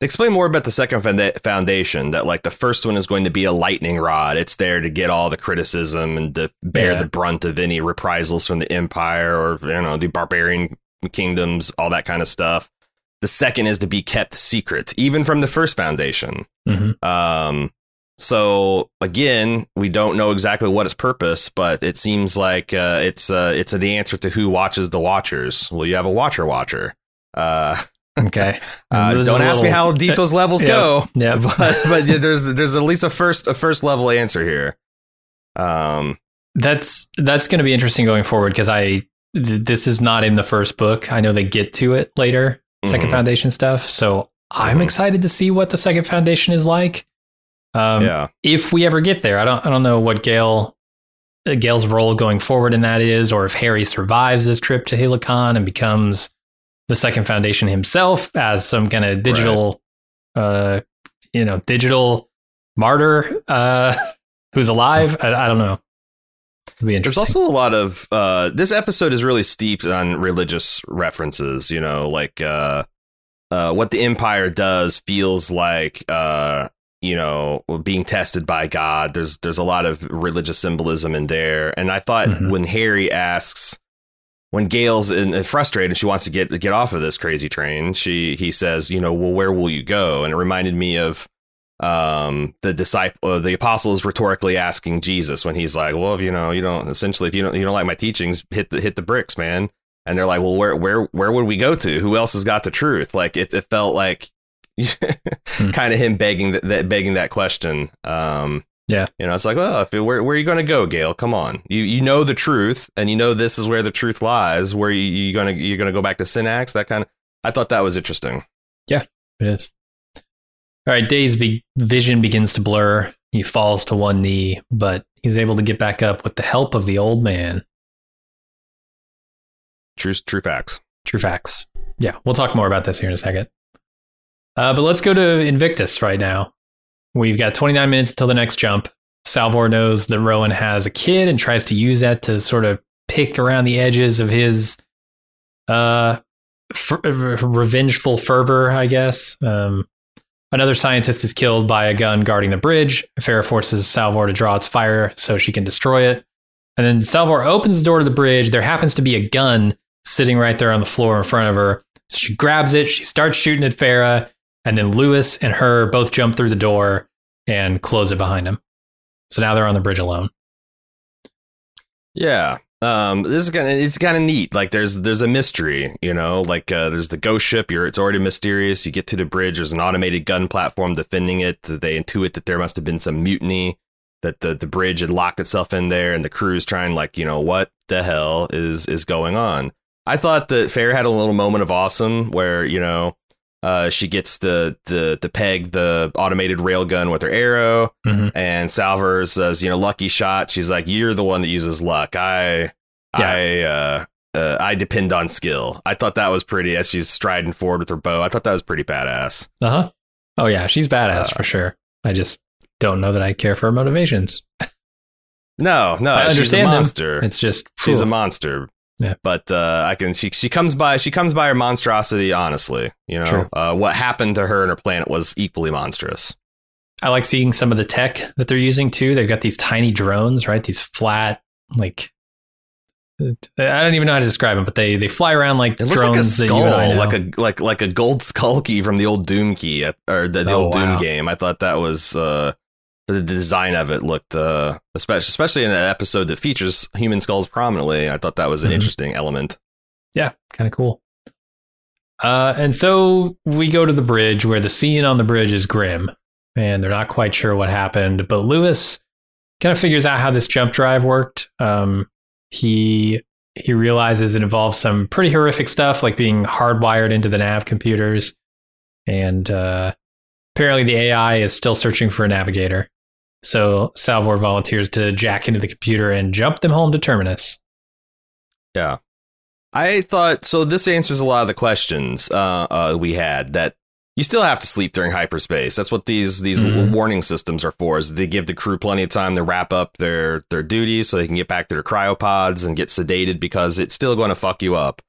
Explain more about the second foundation. That like the first one is going to be a lightning rod. It's there to get all the criticism and to bear yeah. the brunt of any reprisals from the Empire or you know the barbarian kingdoms, all that kind of stuff. The second is to be kept secret, even from the first foundation. Mm-hmm. Um, so again, we don't know exactly what its purpose, but it seems like uh, it's uh, it's the answer to who watches the Watchers. Well, you have a Watcher Watcher. Uh, okay. Uh, don't ask little, me how deep those levels go. Yeah, but but there's there's at least a first a first level answer here. Um, that's that's going to be interesting going forward because I th- this is not in the first book. I know they get to it later, 2nd mm-hmm. Foundation stuff. So mm-hmm. I'm excited to see what the Second Foundation is like. Um, yeah. If we ever get there, I don't. I don't know what Gaal uh, Gaal's role going forward in that is, or if Hari survives this trip to Helicon and becomes the Second Foundation himself as some kind of digital, right. uh, you know, digital martyr uh, who's alive. I, I don't know. There's also a lot of uh, this episode is really steeped on religious references. You know, like uh, uh, what the Empire does feels like uh, you know being tested by god there's there's a lot of religious symbolism in there and i thought mm-hmm. when Hari asks when Gaal's in, frustrated she wants to get get off of this crazy train she he says you know well where will you go and it reminded me of um the disciple uh, the apostles rhetorically asking jesus when he's like well if you know you don't essentially if you don't you don't like my teachings hit the hit the bricks man and they're like well where where where would we go to who else has got the truth like it, it felt like hmm. kind of him begging that, begging that question. Um, yeah, you know, it's like, well, if it, where where are you going to go, Gaal? Come on, you you know the truth, and you know this is where the truth lies. Where you, you gonna you're gonna go back to Synnax? That kind of. I thought that was interesting. Yeah, it is. All right, Day's be- vision begins to blur. He falls to one knee, but he's able to get back up with the help of the old man. True, true facts. True facts. Yeah, we'll talk more about this here in a second. Uh, but let's go to Invictus right now. We've got 29 minutes until the next jump. Salvor knows that Rowan has a kid and tries to use that to sort of pick around the edges of his uh, f- revengeful fervor, I guess. Um, another scientist is killed by a gun guarding the bridge. Phara forces Salvor to draw its fire so she can destroy it. And then Salvor opens the door to the bridge. There happens to be a gun sitting right there on the floor in front of her. So she grabs it. She starts shooting at Phara. And then Lewis and her both jump through the door and close it behind him. So now they're on the bridge alone. Yeah. Um, this is kind of it's kind of neat. Like there's there's a mystery, you know. Like uh, there's the ghost ship. You're it's already mysterious. You get to the bridge. There's an automated gun platform defending it. They intuit that there must have been some mutiny. That the the bridge had locked itself in there, and the crew's trying like you know what the hell is is going on. I thought that Phara had a little moment of awesome where you know Uh, she gets to, to to peg the automated railgun with her arrow, Mhm. and Salvor says, "You know, lucky shot." She's like, "You're the one that uses luck. I, Yeah. I, uh, uh, I depend on skill." I thought that was pretty. As she's striding forward with her bow, I thought that was pretty badass. Uh huh. Oh yeah, she's badass Uh, for sure. I just don't know that I care for her motivations. No, no, I she's a understand them. monster. It's just She's a monster. Yeah. But uh, I can she she comes by she comes by her monstrosity honestly. You know, uh, what happened to her and her planet was equally monstrous. I like seeing some of the tech that they're using too. They've got these tiny drones, right? These flat, like I don't even know how to describe them, but they they fly around like It drones like a that you and I skull, like a like like a gold skull key from the old Doom key uh, or the, the Oh, old wow. Doom game. I thought that was uh, the design of it looked uh, especially especially in an episode that features human skulls prominently. I thought that was an Mhm. interesting element. yeah, kind of cool. Uh, and so we go to the bridge where the scene on the bridge is grim, and they're not quite sure what happened. But Lewis kind of figures out how this jump drive worked. Um, he he realizes it involves some pretty horrific stuff, like being hardwired into the nav computers, and uh, apparently the AI is still searching for a navigator. So Salvor volunteers to jack into the computer and jump them home to Terminus. Yeah. I thought so. This answers a lot of the questions uh, uh, we had. That you still have to sleep during hyperspace. That's what these these Mhm. warning systems are for. Is they give the crew plenty of time to wrap up their their duties so they can get back to their cryopods and get sedated because it's still going to fuck you up.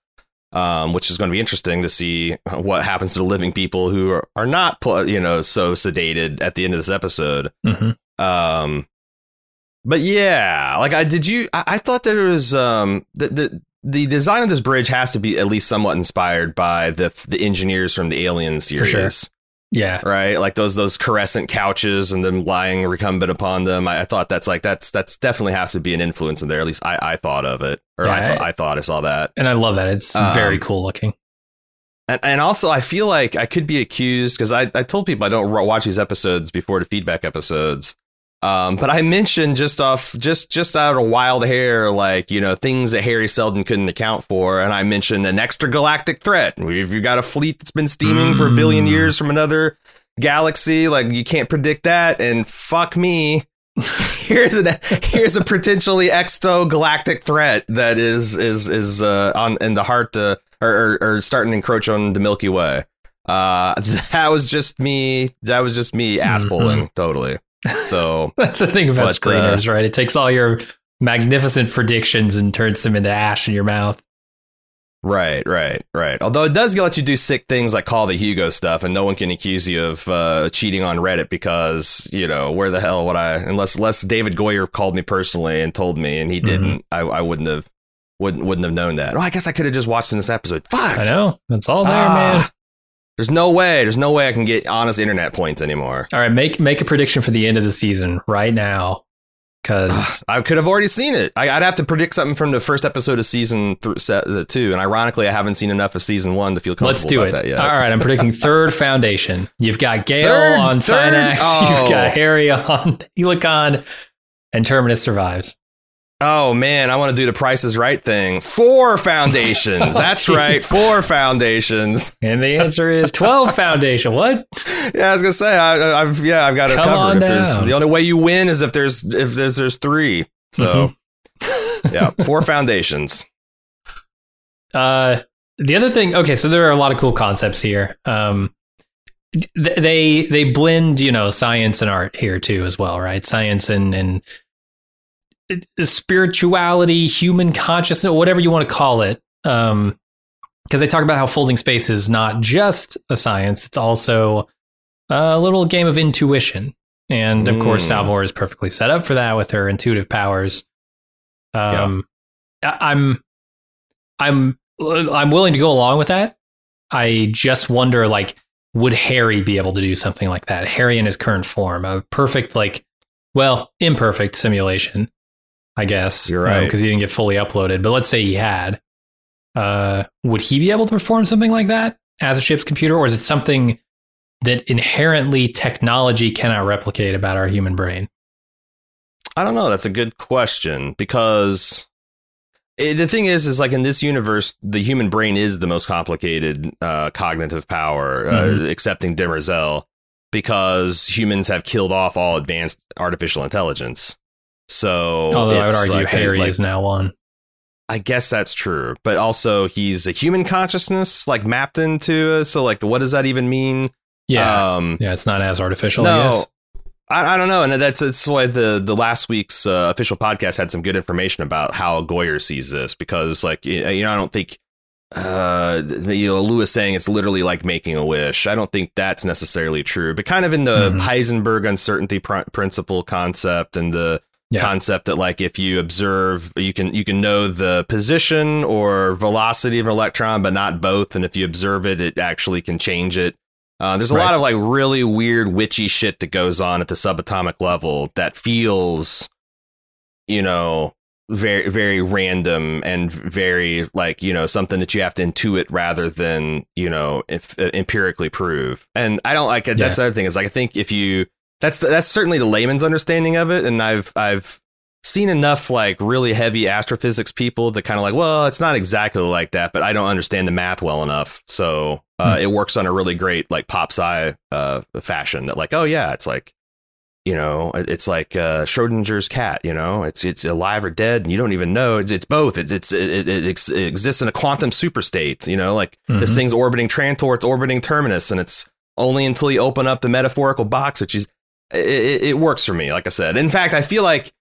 Um, which is going to be interesting to see what happens to the living people who are, are not pl- you know so sedated at the end of this episode. hmm Um, but yeah, like I did you. I, I thought there was um the, the the design of this bridge has to be at least somewhat inspired by the the engineers from the Alien series, sure. Yeah, right? Like those those caressent couches and them lying recumbent upon them. I, I thought that's like that's that's definitely has to be an influence in there. At least I I thought of it, or I, Yeah, thought, I- I thought I saw that. and I love that. It's Um, very cool looking. And, and also, I feel like I could be accused because I, I told people I don't watch these episodes before the feedback episodes. Um, but I mentioned just off, just just out of wild hair, like you know things that Hari Seldon couldn't account for, and I mentioned an extragalactic threat. If you got a fleet that's been steaming for a billion Mm. years from another galaxy, like you can't predict that. And fuck me, here's a here's a potentially extragalactic threat that is is is uh, on in the heart uh, or, or or starting to encroach on the Milky Way. Uh, that was just me. That was just me ass pulling totally. So That's the thing about but, uh, screeners, right? It takes all your magnificent predictions and turns them into ash in your mouth. right, right, right. Although it does let you do sick things like call the Hugo stuff, and no one can accuse you of uh, cheating on Reddit because you know where the hell would I? Unless unless David Goyer called me personally and told me, and he didn't, I, I wouldn't have wouldn't wouldn't have known that. Oh, I guess I could have just watched in this episode. Fuck. I know. That's all there, Ah. man. There's no way. There's no way I can get honest internet points anymore. All right, make make a prediction for the end of the season right now. Cause I could have already seen it. I, I'd have to predict something from the first episode of season th- se- uh, two, and ironically, I haven't seen enough of season one to feel comfortable let's do about it. that yet. All right, I'm predicting third foundation. You've got Gaal Third- on third? Synnax, Oh. you've got Hari on Helicon, and Terminus survives. Oh man, I want to do the Price is Right thing. Four foundations. That's right. Four foundations. And the answer is 12 foundation. What? Yeah, I was gonna say. I, I've yeah, I've got it covered. the only way you win is if there's if there's there's three. So Mm-hmm. yeah, four foundations. Uh, the other thing, okay, so there are a lot of cool concepts here. Um, they they blend, you know, science and art here too, as well, right? Science and and spirituality, human consciousness, whatever you want to call it. Um, because they talk about how folding space is not just a science; it's also a little game of intuition. And of course, Mm. Salvor is perfectly set up for that with her intuitive powers. Um, I- I'm, I'm, I'm willing to go along with that. I just wonder, like, would Hari be able to do something like that? Hari in his current form, a perfect, like, well, imperfect simulation, I guess. You're right. because he didn't get fully uploaded. But let's say he had. Uh, would he be able to perform something like that as a ship's computer, or is it something that inherently technology cannot replicate about our human brain? I don't know. That's a good question because it, the thing is, is like in this universe, the human brain is the most complicated uh, cognitive power, mm-hmm. uh, accepting Demerzel, because humans have killed off all advanced artificial intelligence. So, although I would argue like, Hari like, is now one. I guess that's true, but also he's a human consciousness like mapped into. So, like, what does that even mean? Yeah, um, yeah, it's not as artificial. No, I, I, don't know, and that's that's why the the last week's uh, official podcast had some good information about how Goyer sees this because, like, you know, I don't think uh you know lewis saying it's literally like making a wish i don't think that's necessarily true but kind of in the mm-hmm. heisenberg uncertainty pr- principle concept and the yeah. concept that like if you observe you can you can know the position or velocity of an electron but not both and if you observe it it actually can change it uh, there's a right. lot of like really weird witchy shit that goes on at the subatomic level that feels you know very very random and very like you know something that you have to intuit rather than you know if uh, empirically prove and i don't like yeah. that's the other thing is like i think if you that's the, that's certainly the layman's understanding of it, and I've I've seen enough like really heavy astrophysics people that kind of like, well, it's not exactly like that, but I don't understand the math well enough, so uh, hmm. it works on a really great like pop sci uh, fashion that like, oh yeah, it's like you know, it's like uh, Schrodinger's cat. You know, it's it's alive or dead, and you don't even know. It's, it's both. It's, it's it, it, it, exists in a quantum superstate. You know, like mm-hmm. this thing's orbiting Trantor, it's orbiting Terminus, and it's only until you open up the metaphorical box, which is it, it works for me. Like I said, in fact, I feel like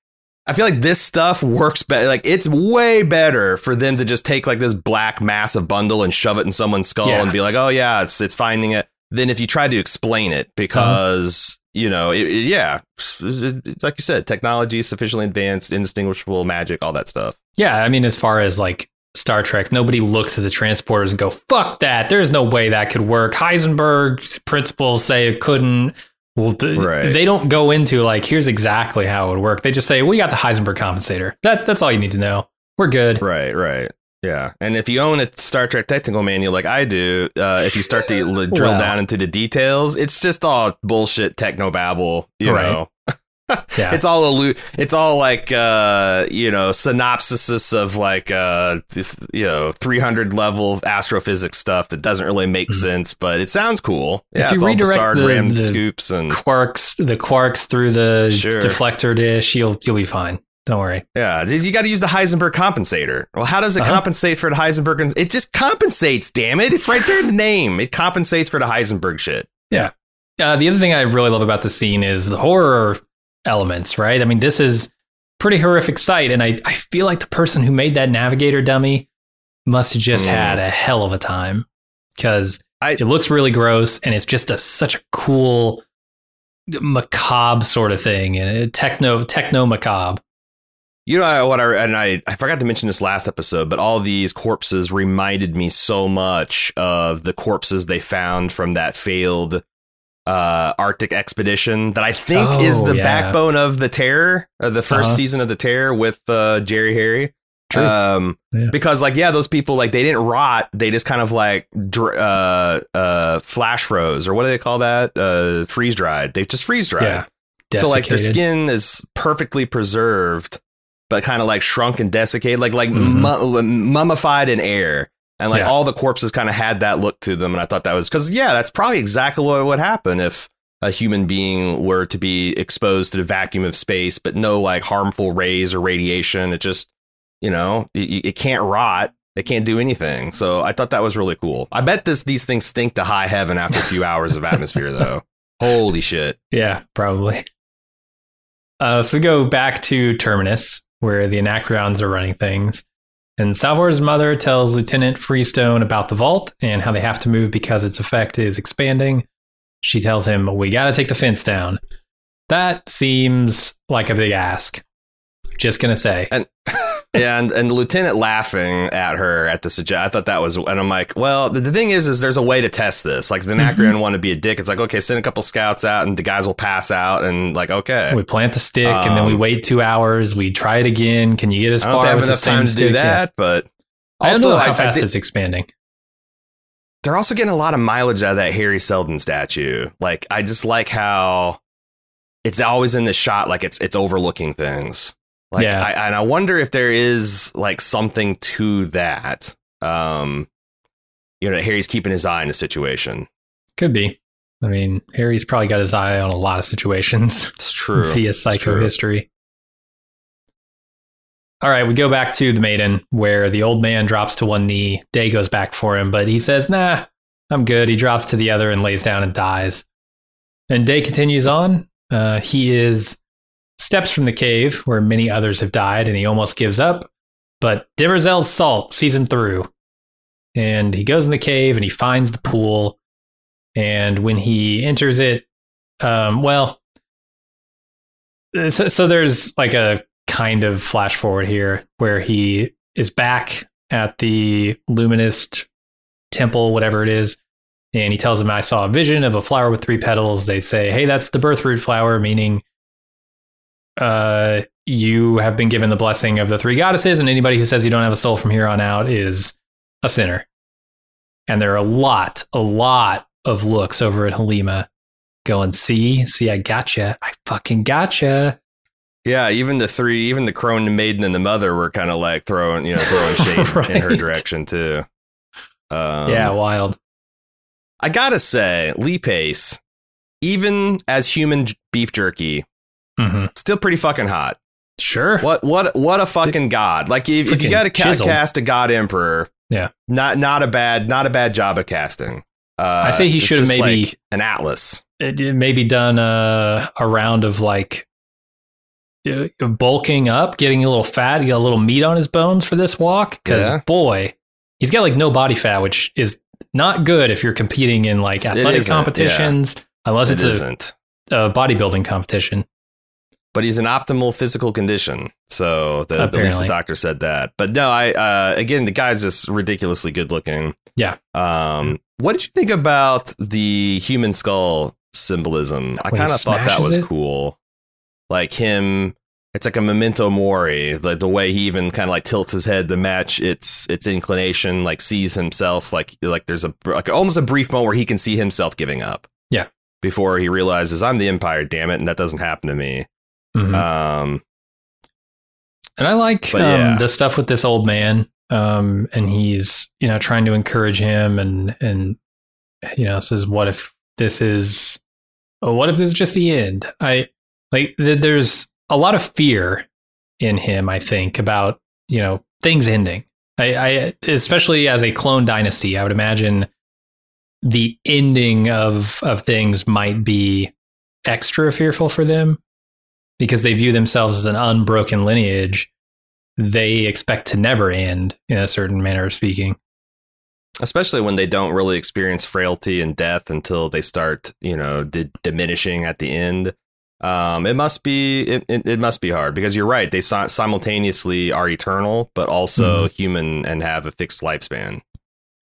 I feel like this stuff works better. Like it's way better for them to just take like this black massive bundle and shove it in someone's skull yeah. and be like, "Oh yeah, it's it's finding it." Than if you try to explain it because uh-huh. you know, it, it, yeah, like you said, technology is sufficiently advanced, indistinguishable magic, all that stuff. Yeah, I mean, as far as like Star Trek, nobody looks at the transporters and go, "Fuck that!" There's no way that could work. Heisenberg's principles say it couldn't. Well, right. they don't go into like here's exactly how it would work. They just say we got the Heisenberg compensator. That that's all you need to know. We're good. Right, right. Yeah, and if you own a Star Trek technical manual like I do, uh, if you start to drill well, down into the details, it's just all bullshit techno babble. You right. know, yeah. it's all a it's all like uh you know synopsis of like uh you know 300 level astrophysics stuff that doesn't really make mm-hmm. sense but it sounds cool if yeah you redirect the, the scoops and quarks the quarks through the sure. deflector dish you'll you'll be fine don't worry. Yeah, you got to use the Heisenberg compensator. Well, how does it uh-huh. compensate for the Heisenberg? It just compensates. Damn it! It's right there in the name. It compensates for the Heisenberg shit. Yeah. Uh, the other thing I really love about the scene is the horror elements, right? I mean, this is pretty horrific sight, and I, I feel like the person who made that navigator dummy must have just mm. had a hell of a time because it looks really gross, and it's just a such a cool macabre sort of thing, and techno techno macabre. You know what I and I I forgot to mention this last episode, but all these corpses reminded me so much of the corpses they found from that failed uh, Arctic expedition that I think oh, is the yeah. backbone of the Terror, uh, the 1st uh-huh. season of the Terror with uh, Jared Harris. True. Um, yeah. because like yeah, those people like they didn't rot; they just kind of like dr- uh, uh, flash froze or what do they call that? Uh, freeze dried. They just freeze dried. Yeah. So like their skin is perfectly preserved, but kind of like shrunk and desiccated, like like mm-hmm. mummified in air and like yeah. all the corpses kind of had that look to them and i thought that was because yeah that's probably exactly what would happen if a human being were to be exposed to the vacuum of space but no like harmful rays or radiation. It just you know it, it can't rot. It can't do anything. So i thought that was really cool. I bet this these things stink to high heaven after a few hours of atmosphere though. Holy shit. Yeah probably. Uh, so we go back to terminus where the anacreons are running things and Salvor's mother tells Lieutenant Freestone about the vault and how they have to move because its effect is expanding. She tells him, We got to take the fence down. That seems like a big ask. Just to say. And yeah, and, and the lieutenant laughing at her at the suggest. I thought that was, and I'm like, well, the, the thing is, is there's a way to test this. Like the Anacreon mm-hmm. want to be a dick. It's like, okay, send a couple scouts out, and the guys will pass out, and like, okay, we plant the stick, um, and then we um, wait two hours. We try it again. Can you get as I far? I have enough time to stick? do that, but also, I don't know how fast did, it's expanding. They're also getting a lot of mileage out of that Hari Seldon statue. Like, I just like how it's always in the shot, like it's it's overlooking things. Like, Yeah. I, and I wonder if there is like something to that. Um, you know, Hari's keeping his eye on the situation. Could be. I mean, Hari's probably got his eye on a lot of situations It's true. via psychohistory. All right, we go back to the maiden where the old man drops to one knee. Day goes back for him, but he says, Nah, I'm good. He drops to the other and lays down and dies. And Day continues on. Uh, he is steps from the cave where many others have died and he almost gives up. But Demerzel's salt sees him through. And he goes in the cave and he finds the pool. And when he enters it, um, well, so, so there's like a kind of flash forward here where he is back at the luminist temple, whatever it is, and he tells him, "I saw a vision of a flower with three petals." They say, "Hey, that's the birthroot flower," meaning, uh, you have been given the blessing of the three goddesses, and anybody who says you don't have a soul from here on out is a sinner. And there are a lot, a lot of looks over at Halima going, see, see, I gotcha. I fucking gotcha. Yeah, even the three, even the crone, the maiden, and the mother were kind of like throwing, you know, throwing shade in her direction too. Um, yeah, wild. I gotta say, Lee Pace, even as human beef jerky, hmm still pretty fucking hot. Sure. What what what a fucking god! Like if, if you got to ca- cast a god emperor, Yeah. not not a bad not a bad job of casting. Uh, I say he should've maybe- like an atlas. It, it maybe done a, a round of like uh, bulking up, getting a little fat, get a little meat on his bones for this walk. Because Yeah. boy, he's got like no body fat, which is not good if you're competing in like athletic isn't, yeah. competitions, unless It it's isn't. a bodybuilding competition. But he's in optimal physical condition. So the, at least the doctor said that. But no, I uh, again the guy's just ridiculously good looking. Yeah. Um, what did you think about the human skull symbolism? I When he kind of thought that was it? cool. Like him, it's like a memento mori. Like the way he even kind of like tilts his head to match its its inclination. Like sees himself like like there's a like almost a brief moment where he can see himself giving up. Yeah. Before he realizes I'm the Empire, damn it, and that doesn't happen to me. Mhm. Um, And I like um, yeah. the stuff with this old man. Um, and he's, you know, trying to encourage him and, and, you know, says, what if this is, oh, what if this is just the end? I like, th- there's a lot of fear in him, I think, about, you know, things ending. I, I, especially as a clone dynasty, I would imagine the ending of, of things might be extra fearful for them because they view themselves as an unbroken lineage they expect to never end in a certain manner of speaking especially when they don't really experience frailty and death until they start, you know, di- diminishing at the end. Um, it must be it, it, it must be hard because you're right. They si- simultaneously are eternal, but also Mm-hmm. human and have a fixed lifespan.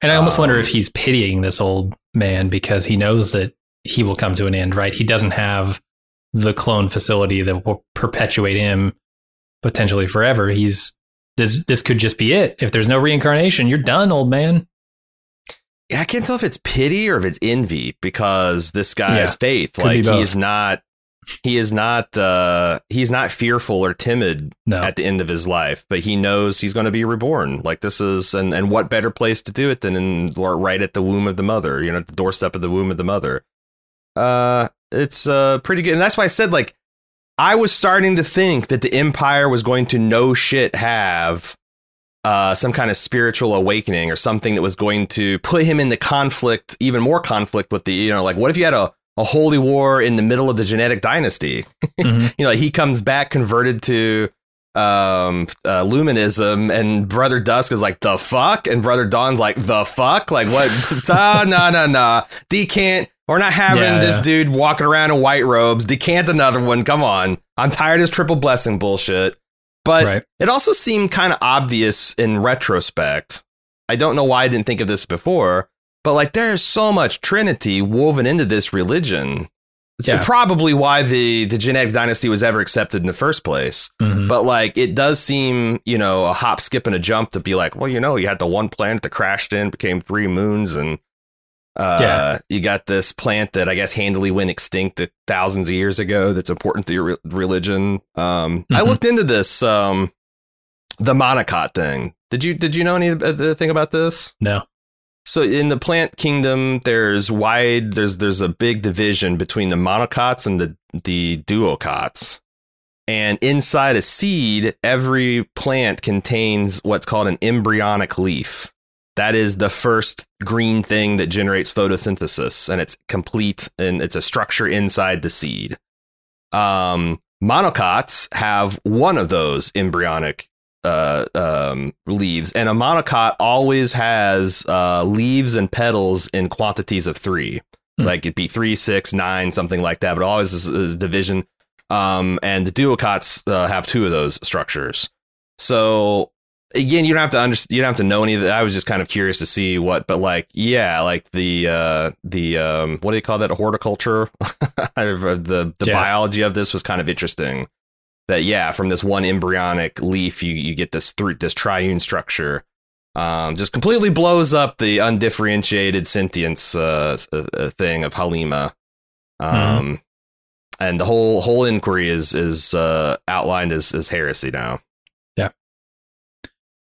and i almost wonder Um, if he's pitying this old man because he knows that he will come to an end right he doesn't have the clone facility that will perpetuate him potentially forever he's this this could just be it if there's no reincarnation you're done old man I can't tell if it's pity or if it's envy because this guy Yeah, has faith. Like both. he's not he is not uh he's not fearful or timid no at the end of his life, but he knows he's going to be reborn. Like this is, and and what better place to do it than in right at the womb of the mother, you know, at the doorstep of the womb of the mother. Uh, it's uh pretty good, and that's why I said like I was starting to think that the Empire was going to no shit have uh some kind of spiritual awakening or something that was going to put him into conflict, even more conflict with the you know like what if you had a a holy war in the middle of the genetic dynasty? Mhm. you know, like he comes back converted to um uh, luminism and brother dusk is like the fuck? And brother dawn's like the fuck? Like what? Nah nah nah no no decant we're not having Yeah, this yeah. dude walking around in white robes decant another one come on i'm tired of this triple blessing bullshit but right it also seemed kind of obvious in retrospect. I don't know why I didn't think of this before, but like there's so much Trinity woven into this religion. So Yeah. probably why the the genetic dynasty was ever accepted in the first place. Mhm. But like it does seem, you know, a hop, skip, and a jump to be like, well, you know, you had the one planet that crashed in, became three moons, and Uh, yeah. You got this plant that I guess handily went extinct thousands of years ago. That's important to your re- religion. Um, mm-hmm. I looked into this, um, the monocot thing. Did you did you know anything about this? No. So in the plant kingdom, there's wide there's there's a big division between the monocots and the the duocots. And inside a seed, every plant contains what's called an embryonic leaf. That is the first green thing that generates photosynthesis, and it's complete and it's a structure inside the seed. Um, monocots have one of those embryonic uh, um, leaves, and a monocot always has uh, leaves and petals in quantities of three. Hmm. Like it'd be three, six, nine, something like that, but always is, is division. Um, and the duocots uh, have two of those structures. So again, you don't have to understand. You don't have to know any of that. I was just kind of curious to see what, but like, yeah, like the uh, the um, what do you call that? Horticulture. the the yeah. biology of this was kind of interesting that yeah, from this one embryonic leaf, you you get this through this triune structure. Um, just completely blows up the undifferentiated sentience uh, uh, thing of Halima. Mm-hmm. Um, mm-hmm. and the whole whole inquiry is is uh, outlined as as heresy now.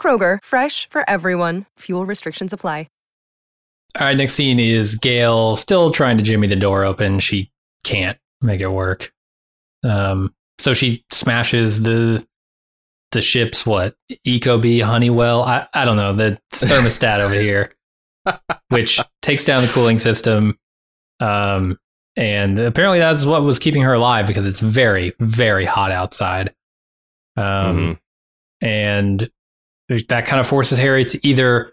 Kroger, fresh for everyone. Fuel restrictions apply. All right, next scene is Gaal still trying to jimmy the door open. She can't make it work. Um, so she smashes the the ship's what Ecobee Honeywell. I I don't know the thermostat over here, which takes down the cooling system. Um, and apparently that's what was keeping her alive because it's very very hot outside. Um, mm-hmm. and that kind of forces Hari to either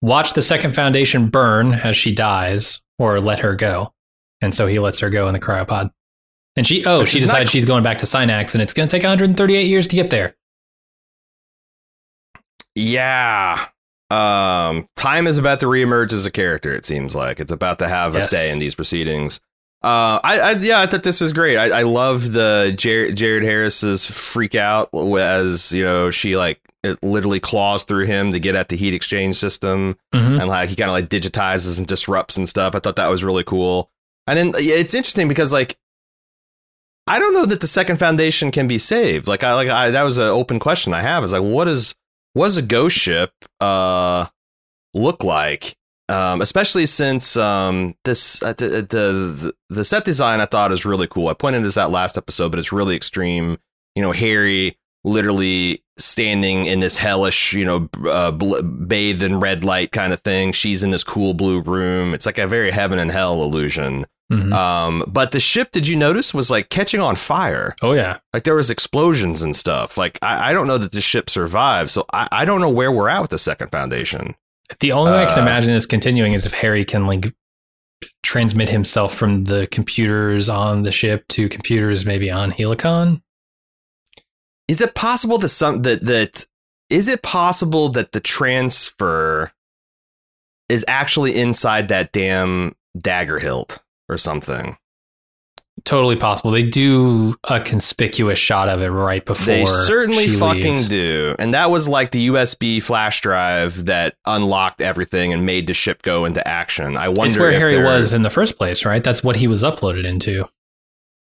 watch the second foundation burn as she dies or let her go. And so he lets her go in the cryopod. And she, oh, she decides she's going back to Synnax and it's going to take 138 years to get there. Yeah. Um, time is about to reemerge as a character, it seems like. It's about to have yes. a say in these proceedings. Uh, I, I, yeah, I thought this was great. I, I love the Jared, Jared Harris's freak out as you know she like it literally claws through him to get at the heat exchange system, mm-hmm. and like he kind of like digitizes and disrupts and stuff. I thought that was really cool. And then it's interesting because like I don't know that the second foundation can be saved. Like I like I that was an open question I have is like what is what does a ghost ship uh look like um, especially since um, this uh, the, the, the set design I thought is really cool. I pointed this out last episode, but it's really extreme. You know, Hari literally standing in this hellish, you know, uh, bl- bathed in red light kind of thing. She's in this cool blue room. It's like a very heaven and hell illusion. Mm-hmm. Um, but the ship, did you notice, was like catching on fire? Oh yeah, like there was explosions and stuff. Like I, I don't know that the ship survived, so I, I don't know where we're at with the second foundation. The only way I can uh, imagine this continuing is if Hari can like transmit himself from the computers on the ship to computers maybe on Helicon. Is it possible that some that that is it possible that the transfer is actually inside that damn dagger hilt or something? Totally possible. They do a conspicuous shot of it right before. They certainly fucking leaves. do. And that was like the USB flash drive that unlocked everything and made the ship go into action. I wonder. It's where Hari was in the first place, right? That's what he was uploaded into.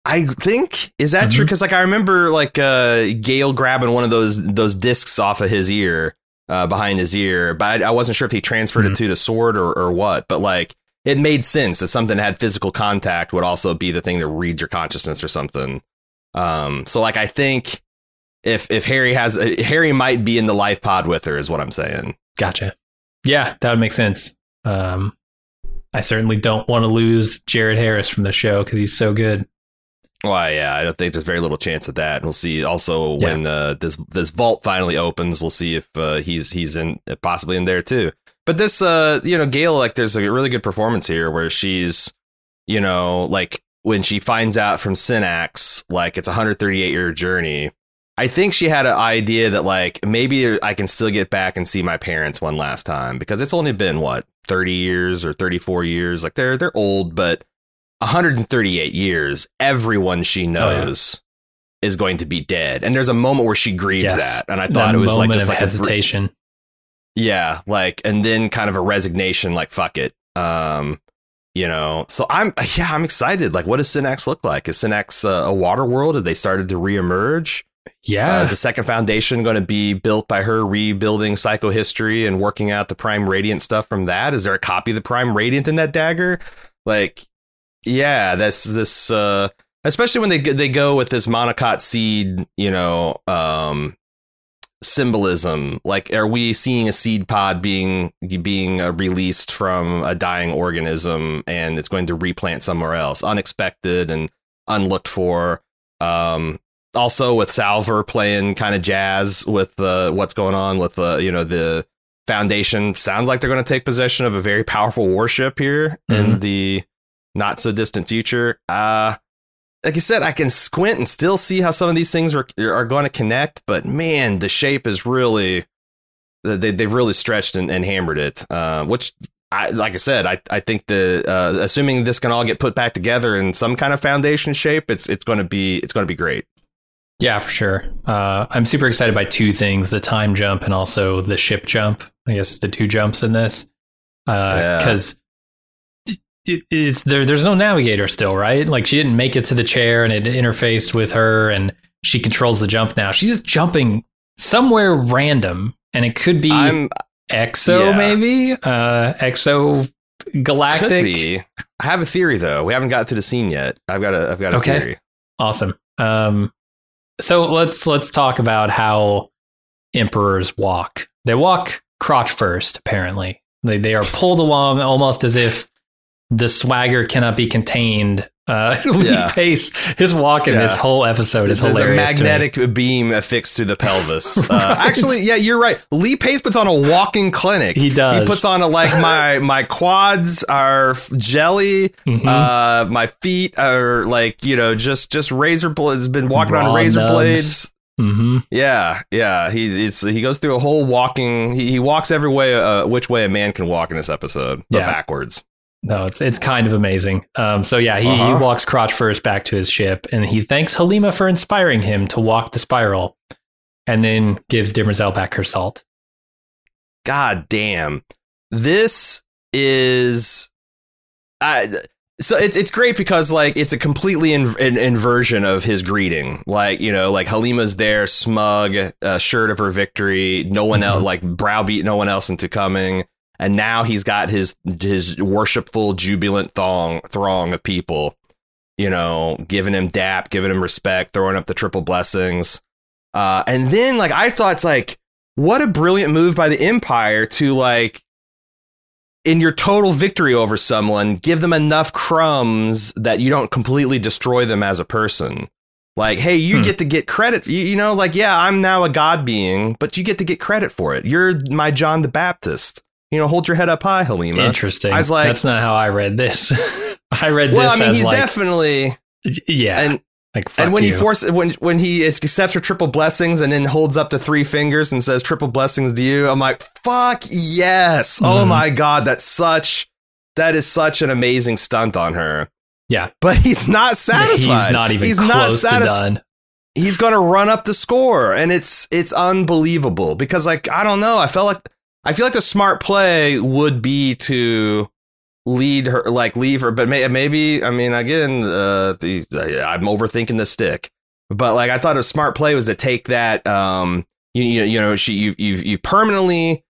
I think is that mm-hmm. true? Because like I remember like uh, Gaal grabbing one of those those discs off of his ear. Uh, behind his ear, but I, I, wasn't sure if he transferred mm-hmm. it to the sword or, or what. But like, it made sense that something that had physical contact would also be the thing that reads your consciousness or something. Um, so like I think if if Hari has uh, Hari might be in the life pod with her is what I'm saying. Gotcha. Yeah, that would make sense. Um, I certainly don't want to lose Jared Harris from the show because he's so good. Well, yeah, I don't think there's very little chance of that. And we'll see. Also, when yeah. uh, this this vault finally opens, we'll see if uh, he's he's in possibly in there too. But this, uh, you know, Gaal, like, there's a really good performance here where she's, you know, like when she finds out from Synnax, like it's a 138 year journey. I think she had an idea that like maybe I can still get back and see my parents one last time because it's only been what 30 years or 34 years. Like they're they're old, but 138 years, everyone she knows oh, yeah. is going to be dead. And there's a moment where she grieves yes, that, and I thought that it was like just like hesitation. A, yeah, like and then kind of a resignation, like fuck it. Um, you know, so I'm yeah, I'm excited. Like, what does Synnax look like? Is Synnax uh, a water world? Have they started to reemerge? Yeah. Uh, is the second foundation going to be built by her rebuilding psychohistory and working out the Prime Radiant stuff from that? Is there a copy of the Prime Radiant in that dagger? Like, yeah, that's this. Uh, especially when they they go with this Monocot seed, you know, um, symbolism. Like, are we seeing a seed pod being being uh, released from a dying organism and it's going to replant somewhere else, unexpected and unlooked for? Um, also with Salvor playing kind of jazz with uh, what's going on with the uh, you know the Foundation. Sounds like they're going to take possession of a very powerful warship here mm-hmm. in the not so distant future. Uh like I said, I can squint and still see how some of these things are are going to connect, but man, the shape is really they they've really stretched and, and hammered it. Uh, which I like I said, I I think the uh, assuming this can all get put back together in some kind of foundation shape, it's it's going to be it's going to be great. Yeah, for sure. Uh, I'm super excited by two things: the time jump and also the ship jump. I guess the two jumps in this, because uh. It's there. There's no navigator still, right? Like she didn't make it to the chair, and it interfaced with her, and she controls the jump now. She's just jumping somewhere random, and it could be I'm, exo, yeah. maybe uh, exo galactic. I have a theory though. We haven't got to the scene yet. I've got a. I've got a okay. theory. Awesome. Um, so let's let's talk about how emperors walk. They walk crotch first, apparently. They they are pulled along almost as if the swagger cannot be contained. Uh, yeah. Lee Pace, his walk in yeah. this whole episode is There's hilarious. There's a magnetic beam affixed to the pelvis. Uh, right. actually, yeah, you're right. Lee Pace puts on a walking clinic. He does. He puts on a like my my quads are jelly. Mm-hmm. Uh, my feet are like you know just just razor blades. Has been walking Raw on razor nubs. blades. Mm-hmm. Yeah, yeah. He's he goes through a whole walking. He, he walks every way, uh, which way a man can walk in this episode, but yeah. backwards. No, it's it's kind of amazing. Um, so yeah, he, uh-huh. he walks crotch first back to his ship, and he thanks Halima for inspiring him to walk the spiral, and then gives Demerzel back her salt. God damn, this is, I. So it's it's great because like it's a completely in, in, inversion of his greeting. Like you know, like Halima's there, smug, uh, assured of her victory. No one mm-hmm. else, like browbeat no one else into coming and now he's got his his worshipful, jubilant throng throng of people, you know, giving him dap, giving him respect, throwing up the triple blessings. Uh, and then like I thought it's like what a brilliant move by the Empire to like in your total victory over someone, give them enough crumbs that you don't completely destroy them as a person. Like, hey, you hmm. get to get credit. You, you, know, like, yeah, I'm now a god being, but you get to get credit for it. You're my John the Baptist you know, hold your head up high, Halima. Interesting. I was like, that's not how I read this. I read well, this. Well, I mean, he's like, definitely yeah, and like and when you. he forces when when he accepts her triple blessings and then holds up the three fingers and says triple blessings to you, I'm like, fuck yes! Mm. Oh mm-hmm. my god, that's such that is such an amazing stunt on her. Yeah, but he's not satisfied. He's not even he's close not satisfied. to done. He's going to run up the score, and it's it's unbelievable because like I don't know, I felt like I feel like the smart play would be to lead her, like leave her, but may, maybe I mean again, uh, the, I'm overthinking the stick, but like I thought a smart play was to take that, um, you you, you know, she you've you've you've permanently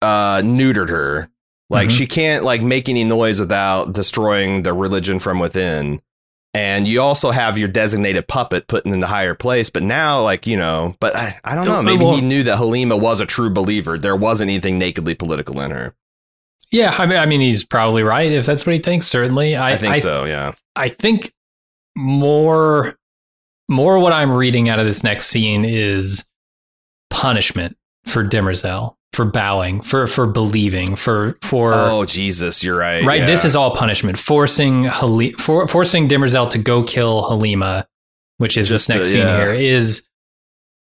uh neutered her, like mm-hmm. she can't like make any noise without destroying the religion from within and you also have your designated puppet put in the higher place. But now, like you know, but I, I don't know. Maybe he knew that Halima was a true believer. There wasn't anything nakedly political in her. Yeah, I mean, I mean, he's probably right if that's what he thinks. Certainly, I, I think I, so. Yeah, I think more, more what I'm reading out of this next scene is punishment for Demerzel for bowing, for for believing, for for Oh Jesus, you're right. right. yeah. This is all punishment, forcing Hali- for, forcing Demerzel to go kill Halima, which is Just this next to- scene yeah. here. Is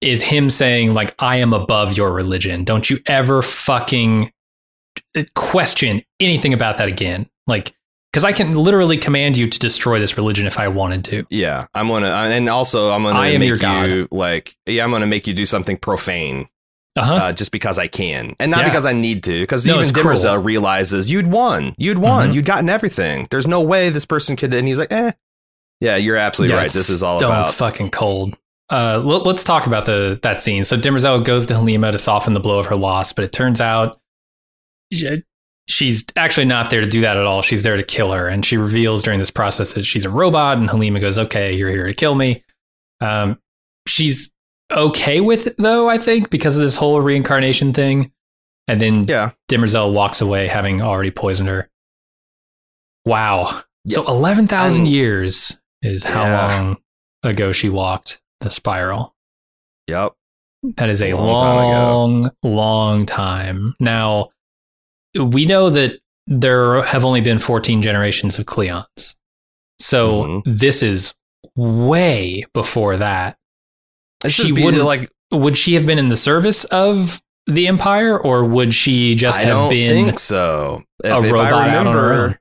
is him saying like I am above your religion. Don't you ever fucking question anything about that again. Like because I can literally command you to destroy this religion if I wanted to. Yeah, I'm gonna, and also I'm gonna I am make your god. you like, yeah, I'm gonna make you do something profane, Uh-huh. uh, just because I can, and not Yeah. because I need to. Because No, even cruel. Demerzel realizes you'd won, you'd won, Mhm. you'd gotten everything. There's no way this person could. And he's like, eh, yeah, you're absolutely Yeah, right. This is all about. fucking cold. Uh, let, us talk about the that scene. So Demerzel goes to Halima to soften the blow of her loss, but it turns out she- she's actually not there to do that at all. She's there to kill her, and she reveals during this process that she's a robot. And Halima goes, "Okay, you're here to kill me." Um, she's okay with it though, I think, because of this whole reincarnation thing. And then yeah, Demerzel walks away, having already poisoned her. Wow. So Yep. eleven thousand years is how Yeah. long ago she walked the spiral. yep. That is a A long long, long time. Now, we know that there have only been 14 generations of Cleons. So Mhm. this is way before that. She wouldn't- like Would she have been in the service of the Empire or would she just I have don't been think so. If, a if robot I remember,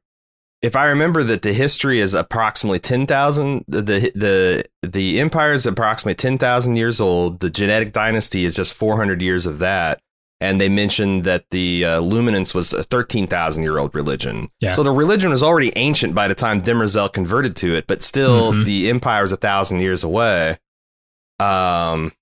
if I remember that the history is approximately ten thousand, the the the the empire is approximately ten thousand years old. The genetic dynasty is just four hundred years of that, and they mentioned that the uh, Luminism was a thirteen thousand year old religion. Yeah. So the religion was already ancient by the time Demerzel converted to it, but still Mhm. the empire is a thousand years away. Um,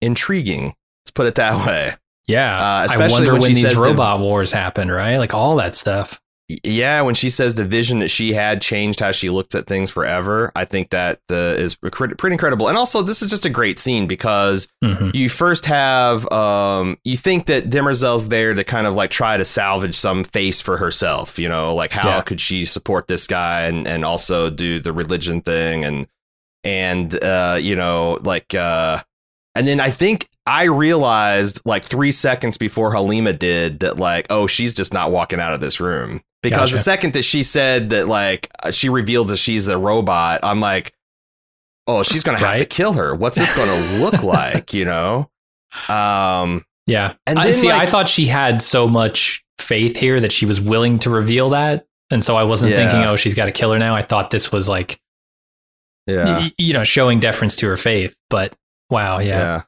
intriguing. Let's put it that way. Yeah. Uh, I wonder when when, she these says the- robot wars happen, right? Like all that stuff. yeah, when she says the vision that she had changed how she looked at things forever, I think that uh, is pretty incredible. And also, this is just a great scene because hmm you first have um, you think that Demerzel's there to kind of like try to salvage some face for herself. You know, like how Yeah. could she support this guy and and also do the religion thing and and uh, you know like uh, and then I think I realized like three seconds before Halima did that like oh she's just not walking out of this room because the second that she said that like uh, she reveals that she's a robot I'm like oh she's gonna have to kill her what's this gonna look like you know um Yeah. And I then, see. I thought she had so much faith here that she was willing to reveal that. And so I wasn't Yeah. thinking, oh, she's got to kill her now. I thought this was like, y- you know, showing deference to her faith. But wow, yeah.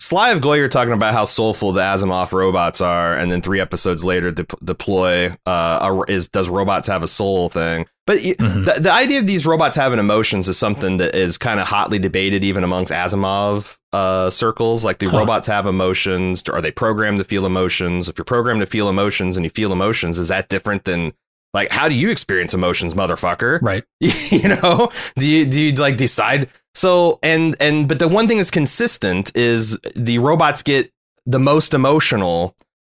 Sly of Goyer talking about how soulful the Asimov robots are, and then three episodes later, de- deploy uh, a, is does robots have a soul thing? But Mhm. the, the idea of these robots having emotions is something that is kind of hotly debated even amongst Asimov uh, circles. Like, do Huh. robots have emotions? Are they programmed to feel emotions? If you're programmed to feel emotions and you feel emotions, is that different than like how do you experience emotions, motherfucker? Right. you know do you do you like decide so and and but the one thing that's consistent is the robots get the most emotional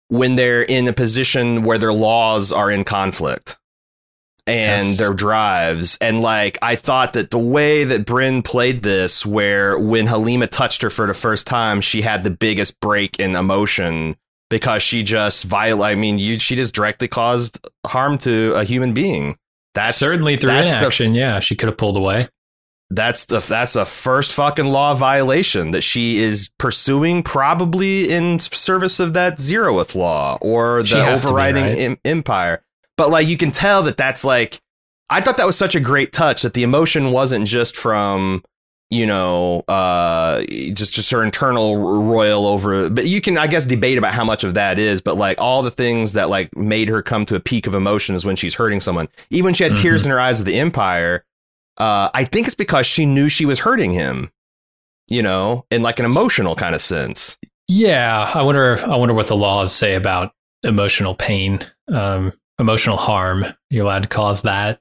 when they're in a position where their laws are in conflict and Yes. their drives and like i thought that the way that bryn played this where when halima touched her for the first time she had the biggest break in emotion because she just viol i mean you she just directly caused harm to a human being that's Certainly through that's the yeah. She could have pulled away. that's the that's the first fucking law violation that she is pursuing, probably in service of that zeroth law or the to be, overriding right? em- empire. But like you can tell that that's like I thought that was such a great touch that the emotion wasn't just from you know uh just just her internal royal over but you can i guess debate about how much of that is but like all the things that like made her come to a peak of emotions when she's hurting someone even when she had tears in her eyes of the empire uh i think it's because she knew she was hurting him you know in like an emotional kind of sense Yeah. I wonder, I wonder what the laws say about emotional pain, um, emotional harm. You're allowed to cause that.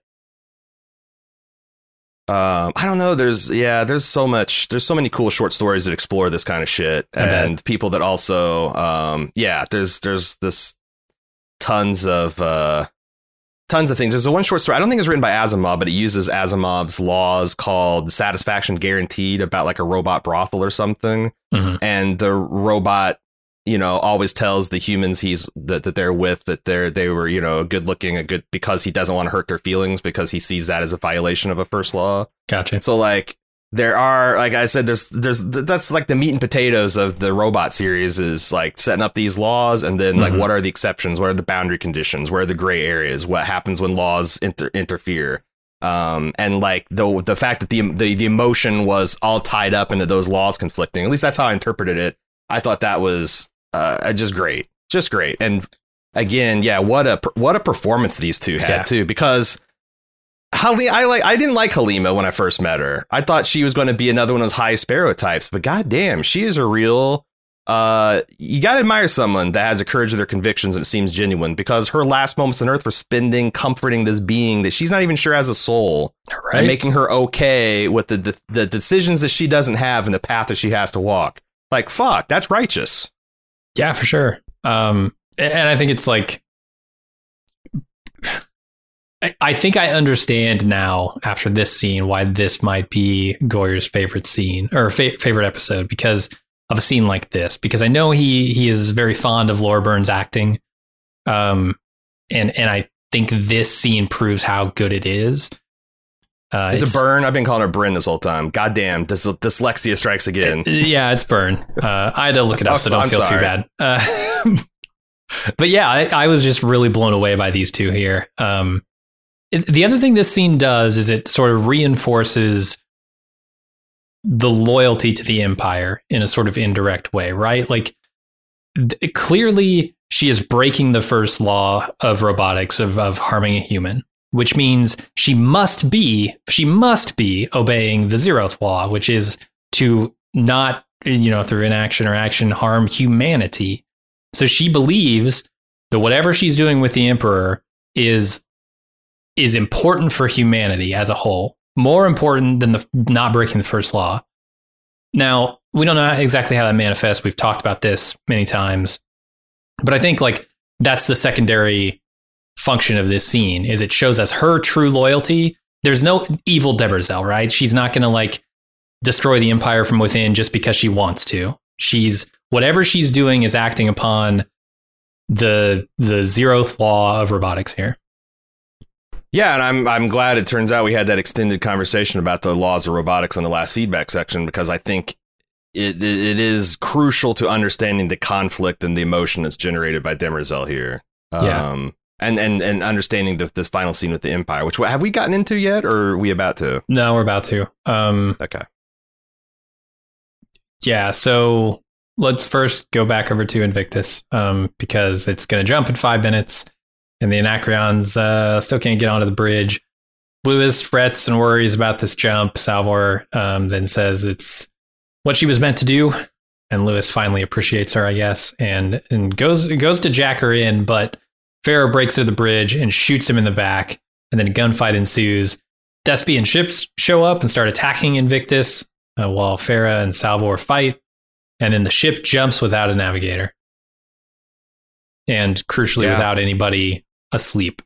Um, I don't know. There's yeah, there's so much. There's so many cool short stories that explore this kind of shit, I bet. and people that also, um, yeah. There's there's this tons of uh, tons of things. There's a one short story. I don't think it's written by Asimov, but it uses Asimov's laws called Satisfaction Guaranteed about like a robot brothel or something, Mhm. and the robot you know, always tells the humans he's that, that they're with that they're they were, you know, good looking, a good because he doesn't want to hurt their feelings because he sees that as a violation of a first law. Gotcha. So like there are like I said, there's there's that's like the meat and potatoes of the robot series is like setting up these laws and then like Mhm. what are the exceptions, what are the boundary conditions, where are the gray areas, what happens when laws inter- interfere. Um, and like the the fact that the, the the emotion was all tied up into those laws conflicting. At least that's how I interpreted it. I thought that was uh, just great, just great. And again, yeah, what a what a performance these two had Yeah. too, because Hali- I like I didn't like Halima when I first met her. I thought she was going to be another one of those high sparrow types, but goddamn, she is a real. Uh, you gotta admire someone that has the courage of their convictions and it seems genuine because her last moments on Earth were spending comforting this being that she's not even sure has a soul Right. and making her okay with the, the the decisions that she doesn't have and the path that she has to walk. Like fuck, that's righteous. Yeah, for sure. Um, and I think it's like, I, think I understand now after this scene why this might be Goyer's favorite scene or fa- favorite episode because of a scene like this. Because I know he he is very fond of Laura Birn's acting, um, and and I think this scene proves how good it is. Uh, Is it's- it Birn? I've been calling her Bryn this whole time. Goddamn, this dyslexia strikes again. Yeah, it's Birn. Uh, I had to look it up, so don't I'm feel too bad. Uh, but yeah, I, I was just really blown away by these two here. Um, it- the other thing this scene does is it sort of reinforces the loyalty to the empire in a sort of indirect way, right? Like th- clearly she is breaking the first law of robotics of, of harming a human which means she must be she must be obeying the zeroth law which is to not you know through inaction or action harm humanity. So she believes that whatever she's doing with the emperor is is important for humanity as a whole more important than the not breaking the first law. Now we don't know exactly how that manifests. We've talked about this many times. But i think like that's the secondary function of this scene is it shows us her true loyalty there's no evil Demerzel right she's not going to like destroy the empire from within just because she wants to she's whatever she's doing is acting upon the the zeroth law of robotics here Yeah, and I'm I'm glad it turns out we had that extended conversation about the laws of robotics in the last feedback section because I think it it is crucial to understanding the conflict and the emotion that's generated by Demerzel here. Yeah. Um, And and and understanding the, this final scene with the Empire, which have we gotten into yet, or are we about to? no we're about to um Okay. yeah so let's first go back over to invictus um because it's going to jump in five minutes and the anacreons uh still can't get onto the bridge lewis frets and worries about this jump salvor um then says it's what she was meant to do and lewis finally appreciates her i guess and and goes goes to jack her in but Phara breaks through the bridge and shoots him in the back and then a gunfight ensues Despian ships show up and start attacking Invictus uh, while Phara and Salvor fight, and then the ship jumps without a navigator, and crucially Yeah. without anybody asleep.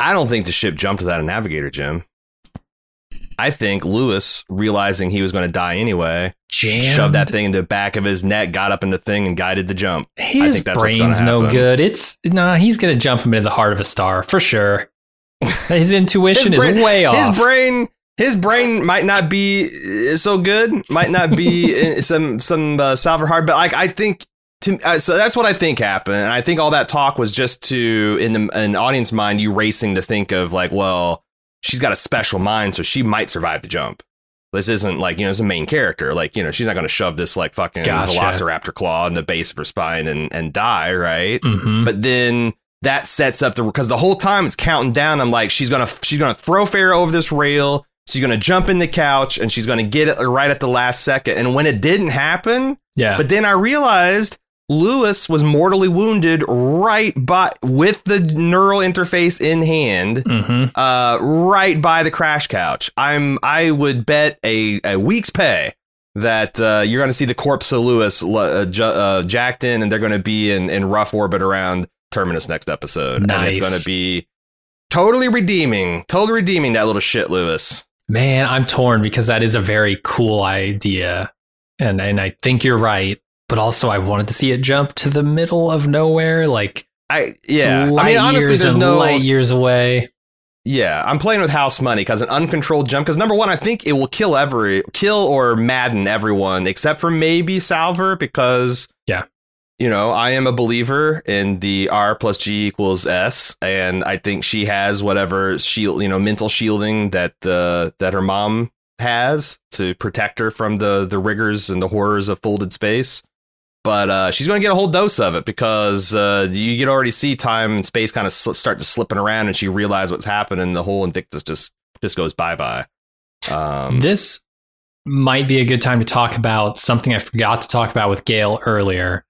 I don't think the ship jumped without a navigator, Jim. I think Lewis, realizing he was going to die anyway, Jammed. shoved that thing in the back of his neck, got up in the thing, and guided the jump. His think that's what's brain's no good. It's nah. He's gonna jump him into the heart of a star for sure. His intuition His brain- is way off. His brain, his brain might not be uh, so good, might not be some some uh, Salvor hard, but like I think. To, uh, so that's what I think happened, and I think all that talk was just to, in the, an audience mind, you racing to think of like, well, she's got a special mind, so she might survive the jump. This isn't like you know, it's a main character. Like you know, she's not going to shove this like fucking Gotcha. Velociraptor claw in the base of her spine and and die, right? Mhm. but then that sets up the because the whole time it's counting down. I'm like, she's gonna she's gonna throw Phara over this rail. She's gonna jump in the couch and she's gonna get it right at the last second. And when it didn't happen, yeah, but then I realized Lewis was mortally wounded right by with the neural interface in hand, hmm uh, right by the crash couch. I'm I would bet a a week's pay that uh, you're going to see the corpse of Lewis uh, ju- uh, jacked in, and they're going to be in, in rough orbit around Terminus next episode, and it's going to be totally redeeming, totally redeeming that little shit, Lewis. Man, I'm torn because that is a very cool idea, and and I think you're right. But also I wanted to see it jump to the middle of nowhere, like I yeah. light I mean, honestly, there's no light years away. Yeah, I'm playing with house money because an uncontrolled jump. Because number one, I think it will kill every kill or madden everyone except for maybe Salvor because Yeah. you know I am a believer in the R plus G equals S, and I think she has whatever shield you know mental shielding that uh, that her mom has to protect her from the the rigors and the horrors of folded space. But uh, she's going to get a whole dose of it because uh, you can already see time and space kind of sl- start to slipping around, and she realizes what's happening. And the whole Invictus just just goes bye bye. Um, This might be a good time to talk about something I forgot to talk about with Gaal earlier.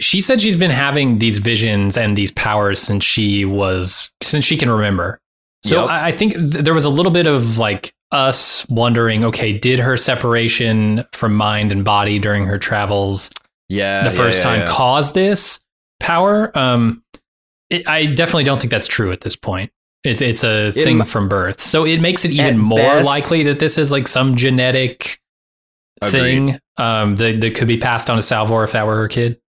She said she's been having these visions and these powers since she was since she can remember. So Yep. I, I think th- there was a little bit of like us wondering, okay, did her separation from mind and body during her travels yeah, the first yeah, time yeah. cause this power? Um, it, I definitely don't think that's true at this point. It's it's a It thing from birth, so it makes it even more best- likely that this is like some genetic thing um, that that could be passed on to Salvor if that were her kid.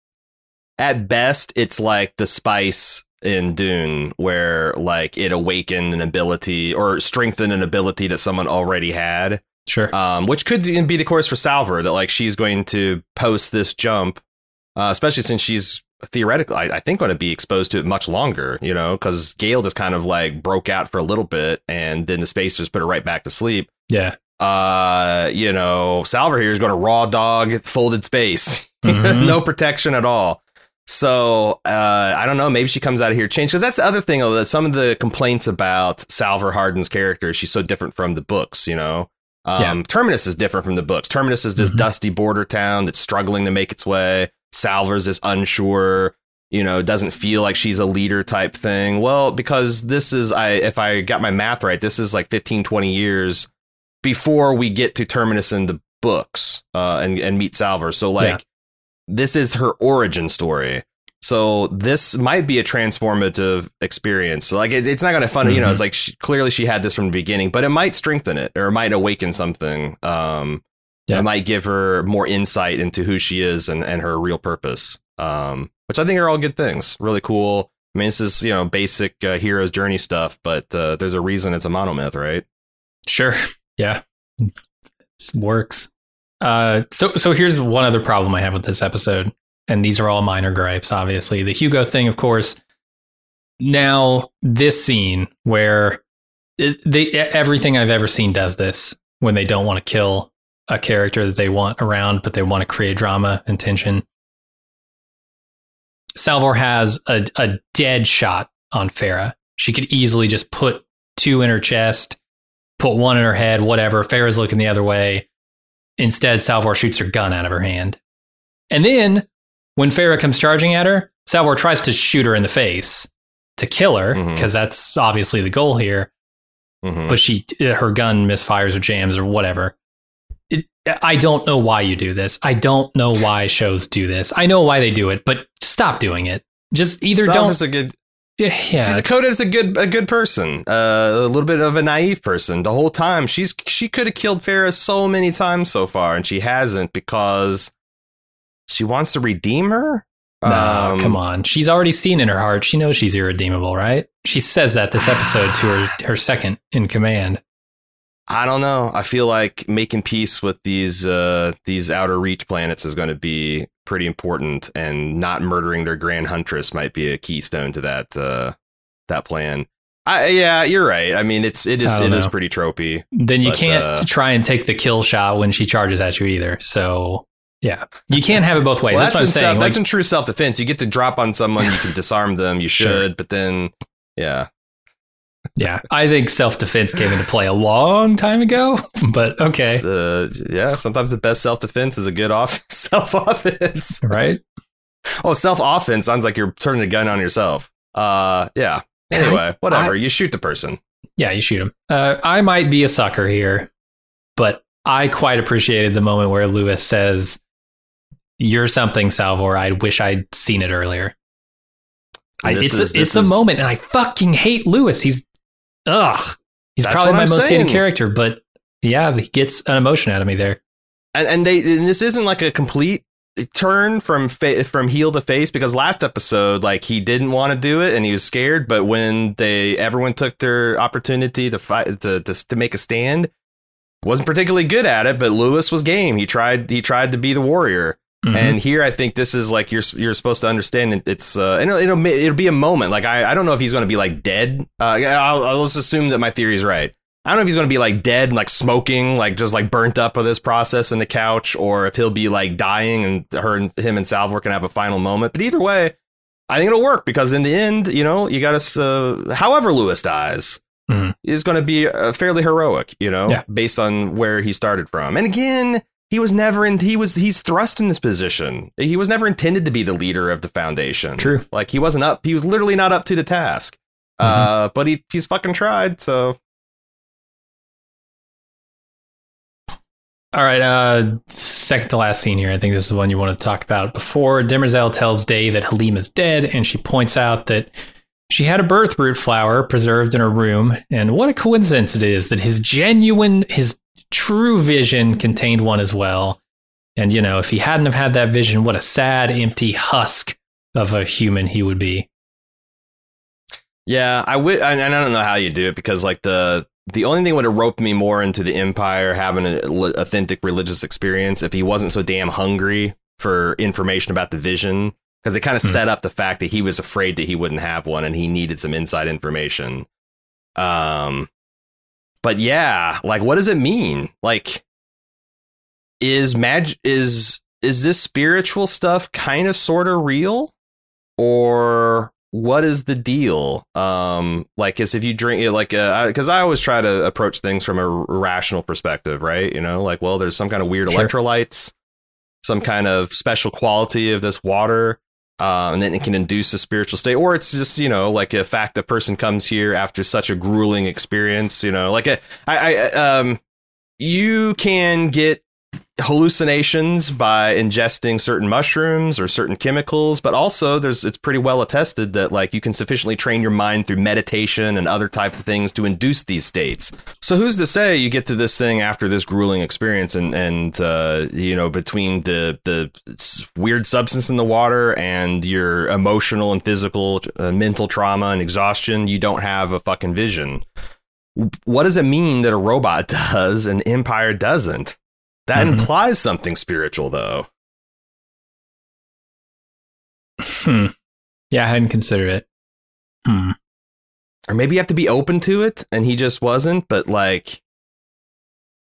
At best, it's like the spice in Dune, where like it awakened an ability or strengthened an ability that someone already had. Sure. um, which could be the course for Salvor that like she's going to post this jump, uh, especially since she's theoretically, I, I think, going to be exposed to it much longer. You know, because Gaal just kind of like broke out for a little bit, and then the spacers put her right back to sleep. yeah. Uh, you know, Salvor here is going to raw dog folded space, Mhm. no protection at all. So uh, I don't know. Maybe she comes out of here changed because that's the other thing. That some of the complaints about Salvor Hardin's character, she's so different from the books. You know, um, Yeah. Terminus is different from the books. Terminus is this Mhm. dusty border town that's struggling to make its way. Salvor's is unsure, you know, doesn't feel like she's a leader type thing. Well, because this is, I if I got my math right, this is like 15, 20 years before we get to Terminus in the books uh, and and meet Salvors. So like, Yeah. this is her origin story. So this might be a transformative experience. So like it, it's not going to fun. You know, it's like she, clearly she had this from the beginning, but it might strengthen it or it might awaken something. Um, Yeah. It might give her more insight into who she is and, and her real purpose. Um, which I think are all good things. Really cool. I mean, this is you know basic uh, hero's journey stuff, but uh, there's a reason it's a monomyth, right? Sure. Yeah. It works. Uh, so so here's one other problem I have with this episode, and these are all minor gripes. Obviously, the Hugo thing, of course. Now this scene where they everything I've ever seen does this when they don't want to kill a character that they want around, but they want to create drama and tension. Salvor has a, a dead shot on Phara. She could easily just put two in her chest, put one in her head, whatever. Phara's looking the other way. Instead, Salvor shoots her gun out of her hand. And then, when Phara comes charging at her, Salvor tries to shoot her in the face to kill her, because that's obviously the goal here. Mhm. But she, her gun misfires or jams or whatever. It, I don't know why you do this. I don't know why shows do this. I know why they do it, but stop doing it. Just either Salvor's don't. a good. Yeah, She's coded as a good a good person, uh, a little bit of a naive person. The whole time she's she could have killed Phara so many times so far, and she hasn't because she wants to redeem her. No, Um, come on. She's already seen in her heart. She knows she's irredeemable, right? She says that this episode to her her second in command. I don't know. I feel like making peace with these uh, these outer reach planets is going to be pretty important, and not murdering their grand huntress might be a keystone to that uh, that plan. I, yeah, you're right. I mean, it's it is it is pretty tropey. Then you But, can't uh, try and take the kill shot when she charges at you either. So yeah, you can't have it both ways. Well, that's, that's, what I'm in saying. self, that's in true self defense. You get to drop on someone, you can disarm them. You Sure. should, but then yeah, yeah, I think self defense came into play a long time ago. But okay, uh, yeah. Sometimes the best self defense is a good off self offense. right? Oh, self offense sounds like you're turning a gun on yourself. Uh, yeah. Anyway, whatever. you shoot the person. Yeah, you shoot him. Uh, I might be a sucker here, but I quite appreciated the moment where Lewis says, "You're something, Salvor. I wish I'd seen it earlier." I, it's is- a, it's this a moment, and I fucking hate Lewis. He's ugh. He's That's probably my I'm most saying. hated character, but yeah, he gets an emotion out of me there. And, and they and this isn't like a complete turn from fa- from heel to face because last episode like he didn't want to do it and he was scared but when they everyone took their opportunity to fight to, to to make a stand wasn't particularly good at it but Lewis was game he tried he tried to be the warrior mm-hmm. and here I think this is like you're you're supposed to understand it's uh it'll it'll, it'll be a moment like I, I don't know if he's going to be like dead uh I'll, I'll just assume that my theory is right I don't know if he's going to be like dead and like smoking, like just like burnt up with this process in the couch, or if he'll be like dying and her and him and Salvor can have a final moment. But either way, I think it'll work because in the end, you know, you got to, uh, however Lewis dies, mm-hmm. is going to be uh, fairly heroic, you know, yeah. based on where he started from. And again, he was never in, he was, he's thrust in this position. He was never intended to be the leader of the foundation. True. Like he wasn't up, he was literally not up to the task. Mm-hmm. Uh, but he, he's fucking tried. So All right, uh, second to last scene here. I think this is the one you want to talk about. Before Demerzel tells Day that Halim is dead, and she points out that she had a birthroot flower preserved in her room. And what a coincidence it is that his genuine, his true vision contained one as well. And, you know, if he hadn't have had that vision, what a sad, empty husk of a human he would be. Yeah, I would, and I don't know how you do it because, like, the the only thing would have roped me more into the Empire having an authentic religious experience if he wasn't so damn hungry for information about the vision because they kind of mm. set up the fact that he was afraid that he wouldn't have one and he needed some inside information. Um, but yeah, like, what does it mean? Like, is mag is is this spiritual stuff kind of sort of real, or what is the deal? Um, like, as if you drink, it, like, because uh, I always try to approach things from a rational perspective, right? You know, like, well, there's some kind of weird sure. electrolytes, some kind of special quality of this water, uh, and then it can induce a spiritual state, or it's just, you know, like a fact a person comes here after such a grueling experience, you know, like, a, I, I, um, you can get hallucinations by ingesting certain mushrooms or certain chemicals but also there's it's pretty well attested that like you can sufficiently train your mind through meditation and other types of things to induce these states. So who's to say you get to this thing after this grueling experience and and uh, you know between the the weird substance in the water and your emotional and physical uh, mental trauma and exhaustion? You don't have a fucking vision. What does it mean that a robot does and empire doesn't that mm-hmm. implies something spiritual, though. Hmm. Yeah, I hadn't considered it. Hmm. Or maybe you have to be open to it, and he just wasn't. But like,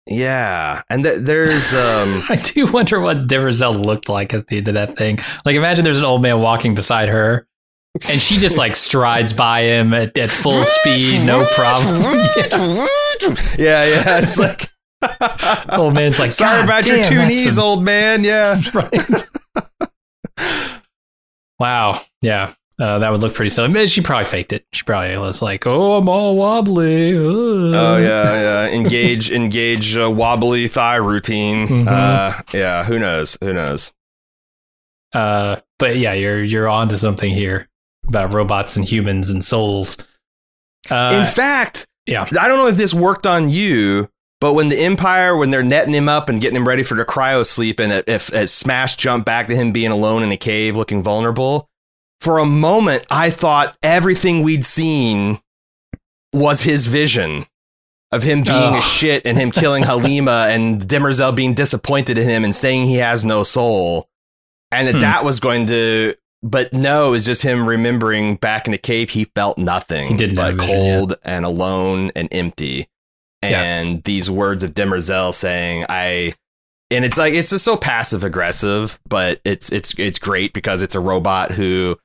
yeah, and th- there's. um I do wonder what Demerzel looked like at the end of that thing. Like, imagine there's an old man walking beside her, and she just like strides by him at, at full speed, no problem. yeah, yeah, yeah it's like old man's like, sorry about damn, your two knees, old man. Yeah, right. wow. Yeah. Uh, that would look pretty silly. She probably faked it. She probably was like, "Oh, I'm all wobbly." Oh yeah, yeah. Engage, engage a wobbly thigh routine. Mm-hmm. Uh, yeah. Who knows? Who knows? Uh, but yeah, you're you're onto something here about robots and humans and souls. Uh, In fact, yeah, I don't know if this worked on you, but when the Empire, when they're netting him up and getting him ready for the cryo sleep, and if, if Smash jumped back to him being alone in a cave looking vulnerable, for a moment I thought everything we'd seen was his vision of him being oh. a shit and him killing Halima and Demerzel being disappointed in him and saying he has no soul. And that hmm. that was going to but no, it's just him remembering back in the cave he felt nothing. He did but cold yeah. and alone and empty and yeah. these words of Demerzel saying I and it's like it's just so passive aggressive, but it's it's it's great because it's a robot who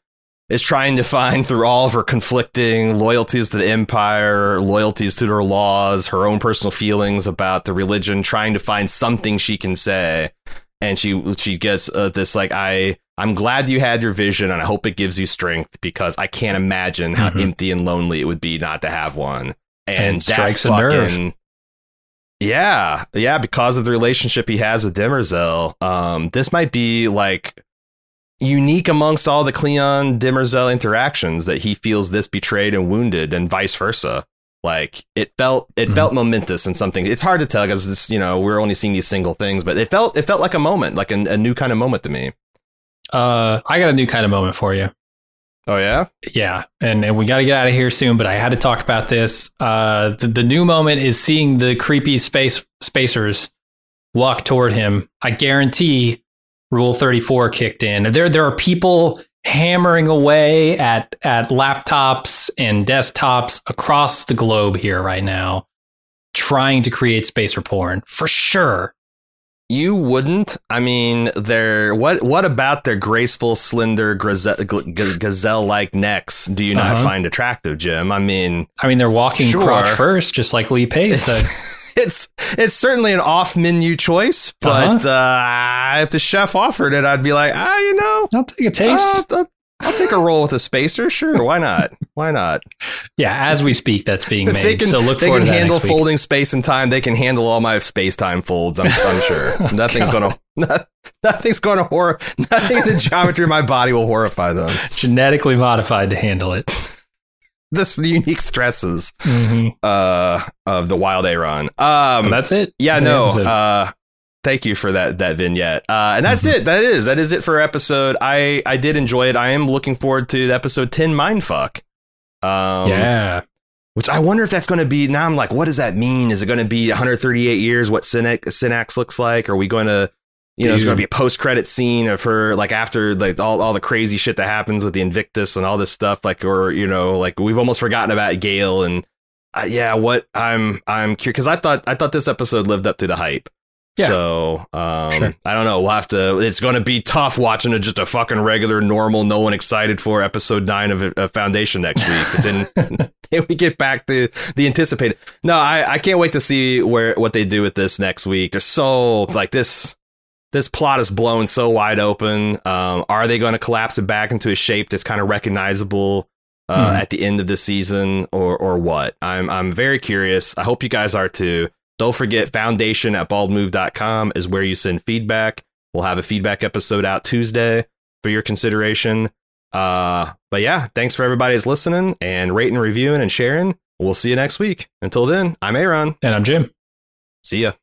is trying to find through all of her conflicting loyalties to the empire, loyalties to her laws, her own personal feelings about the religion, trying to find something she can say. And she she gets uh, this like I I'm glad you had your vision and I hope it gives you strength because I can't imagine how mm-hmm. empty and lonely it would be not to have one and, and strikes fucking, a nerve. Yeah, yeah, because of the relationship he has with Demerzel, um, this might be like unique amongst all the Cleon Demerzel interactions that he feels this betrayed and wounded, and vice versa. Like it felt it Mhm. felt momentous and something. It's hard to tell because this you know we're only seeing these single things, but it felt it felt like a moment, like a, a new kind of moment to me. Uh, I got a new kind of moment for you. Oh yeah, Yeah, and, and we got to get out of here soon, but I had to talk about this. Uh, the, the new moment is seeing the creepy space spacers walk toward him. I guarantee Rule 34 kicked in. There there are people hammering away at at laptops and desktops across the globe here right now trying to create spacer porn for sure. You wouldn't. I mean, they're what what about their graceful, slender gazelle like necks? Do you not Uh-huh. find attractive, Jim? I mean, I mean, they're walking Sure. crotch first, just like Lee Pace. it's, it's it's certainly an off menu choice, but uh if the chef offered it, I'd be like, ah, you know, I'll take a taste. I'll, I'll- I'll take a roll with a spacer. Sure, why not? Why not? yeah, as we speak, that's being If made. can, so look they forward can to handle folding space and time. They can handle all my space time folds. I'm, I'm sure nothing's God. gonna nothing's gonna horror. Nothing in the geometry of my body will horrify them. genetically modified to handle it. This unique stresses Mm-hmm. uh, of the wild Aaron. Um, that's it. yeah, no. Uh, thank you for that that vignette. Uh, and that's Mhm. it. That is that is it for episode. I I did enjoy it. I am looking forward to episode ten mindfuck. Um, yeah. Which I wonder if that's going to be. Now I'm like, what does that mean? Is it going to be 138 years? What Synnax, Synnax looks like? Are we going to, you know, it's going to be a post credit scene of her like after like all, all the crazy shit that happens with the Invictus and all this stuff. Like, or you know, like we've almost forgotten about Gaal and uh, yeah, what I'm I'm curious because I thought I thought this episode lived up to the hype. Yeah. So um, Sure. I don't know. We'll have to. It's going to be tough watching a, just a fucking regular, normal, no one excited for episode nine of, of Foundation next week. But then then we get back to the anticipated. No, I, I can't wait to see where what they do with this next week. They're so like this. This plot is blown so wide open. Um, are they going to collapse it back into a shape that's kind of recognizable uh, Hmm. at the end of the season, or or what? I'm I'm very curious. I hope you guys are too. Don't forget, foundation at baldmove.com is where you send feedback. We'll have a feedback episode out Tuesday for your consideration. Uh, but yeah, thanks for everybody's listening and rating, reviewing, and sharing. We'll see you next week. Until then, I'm Aaron. And I'm Jim. See ya.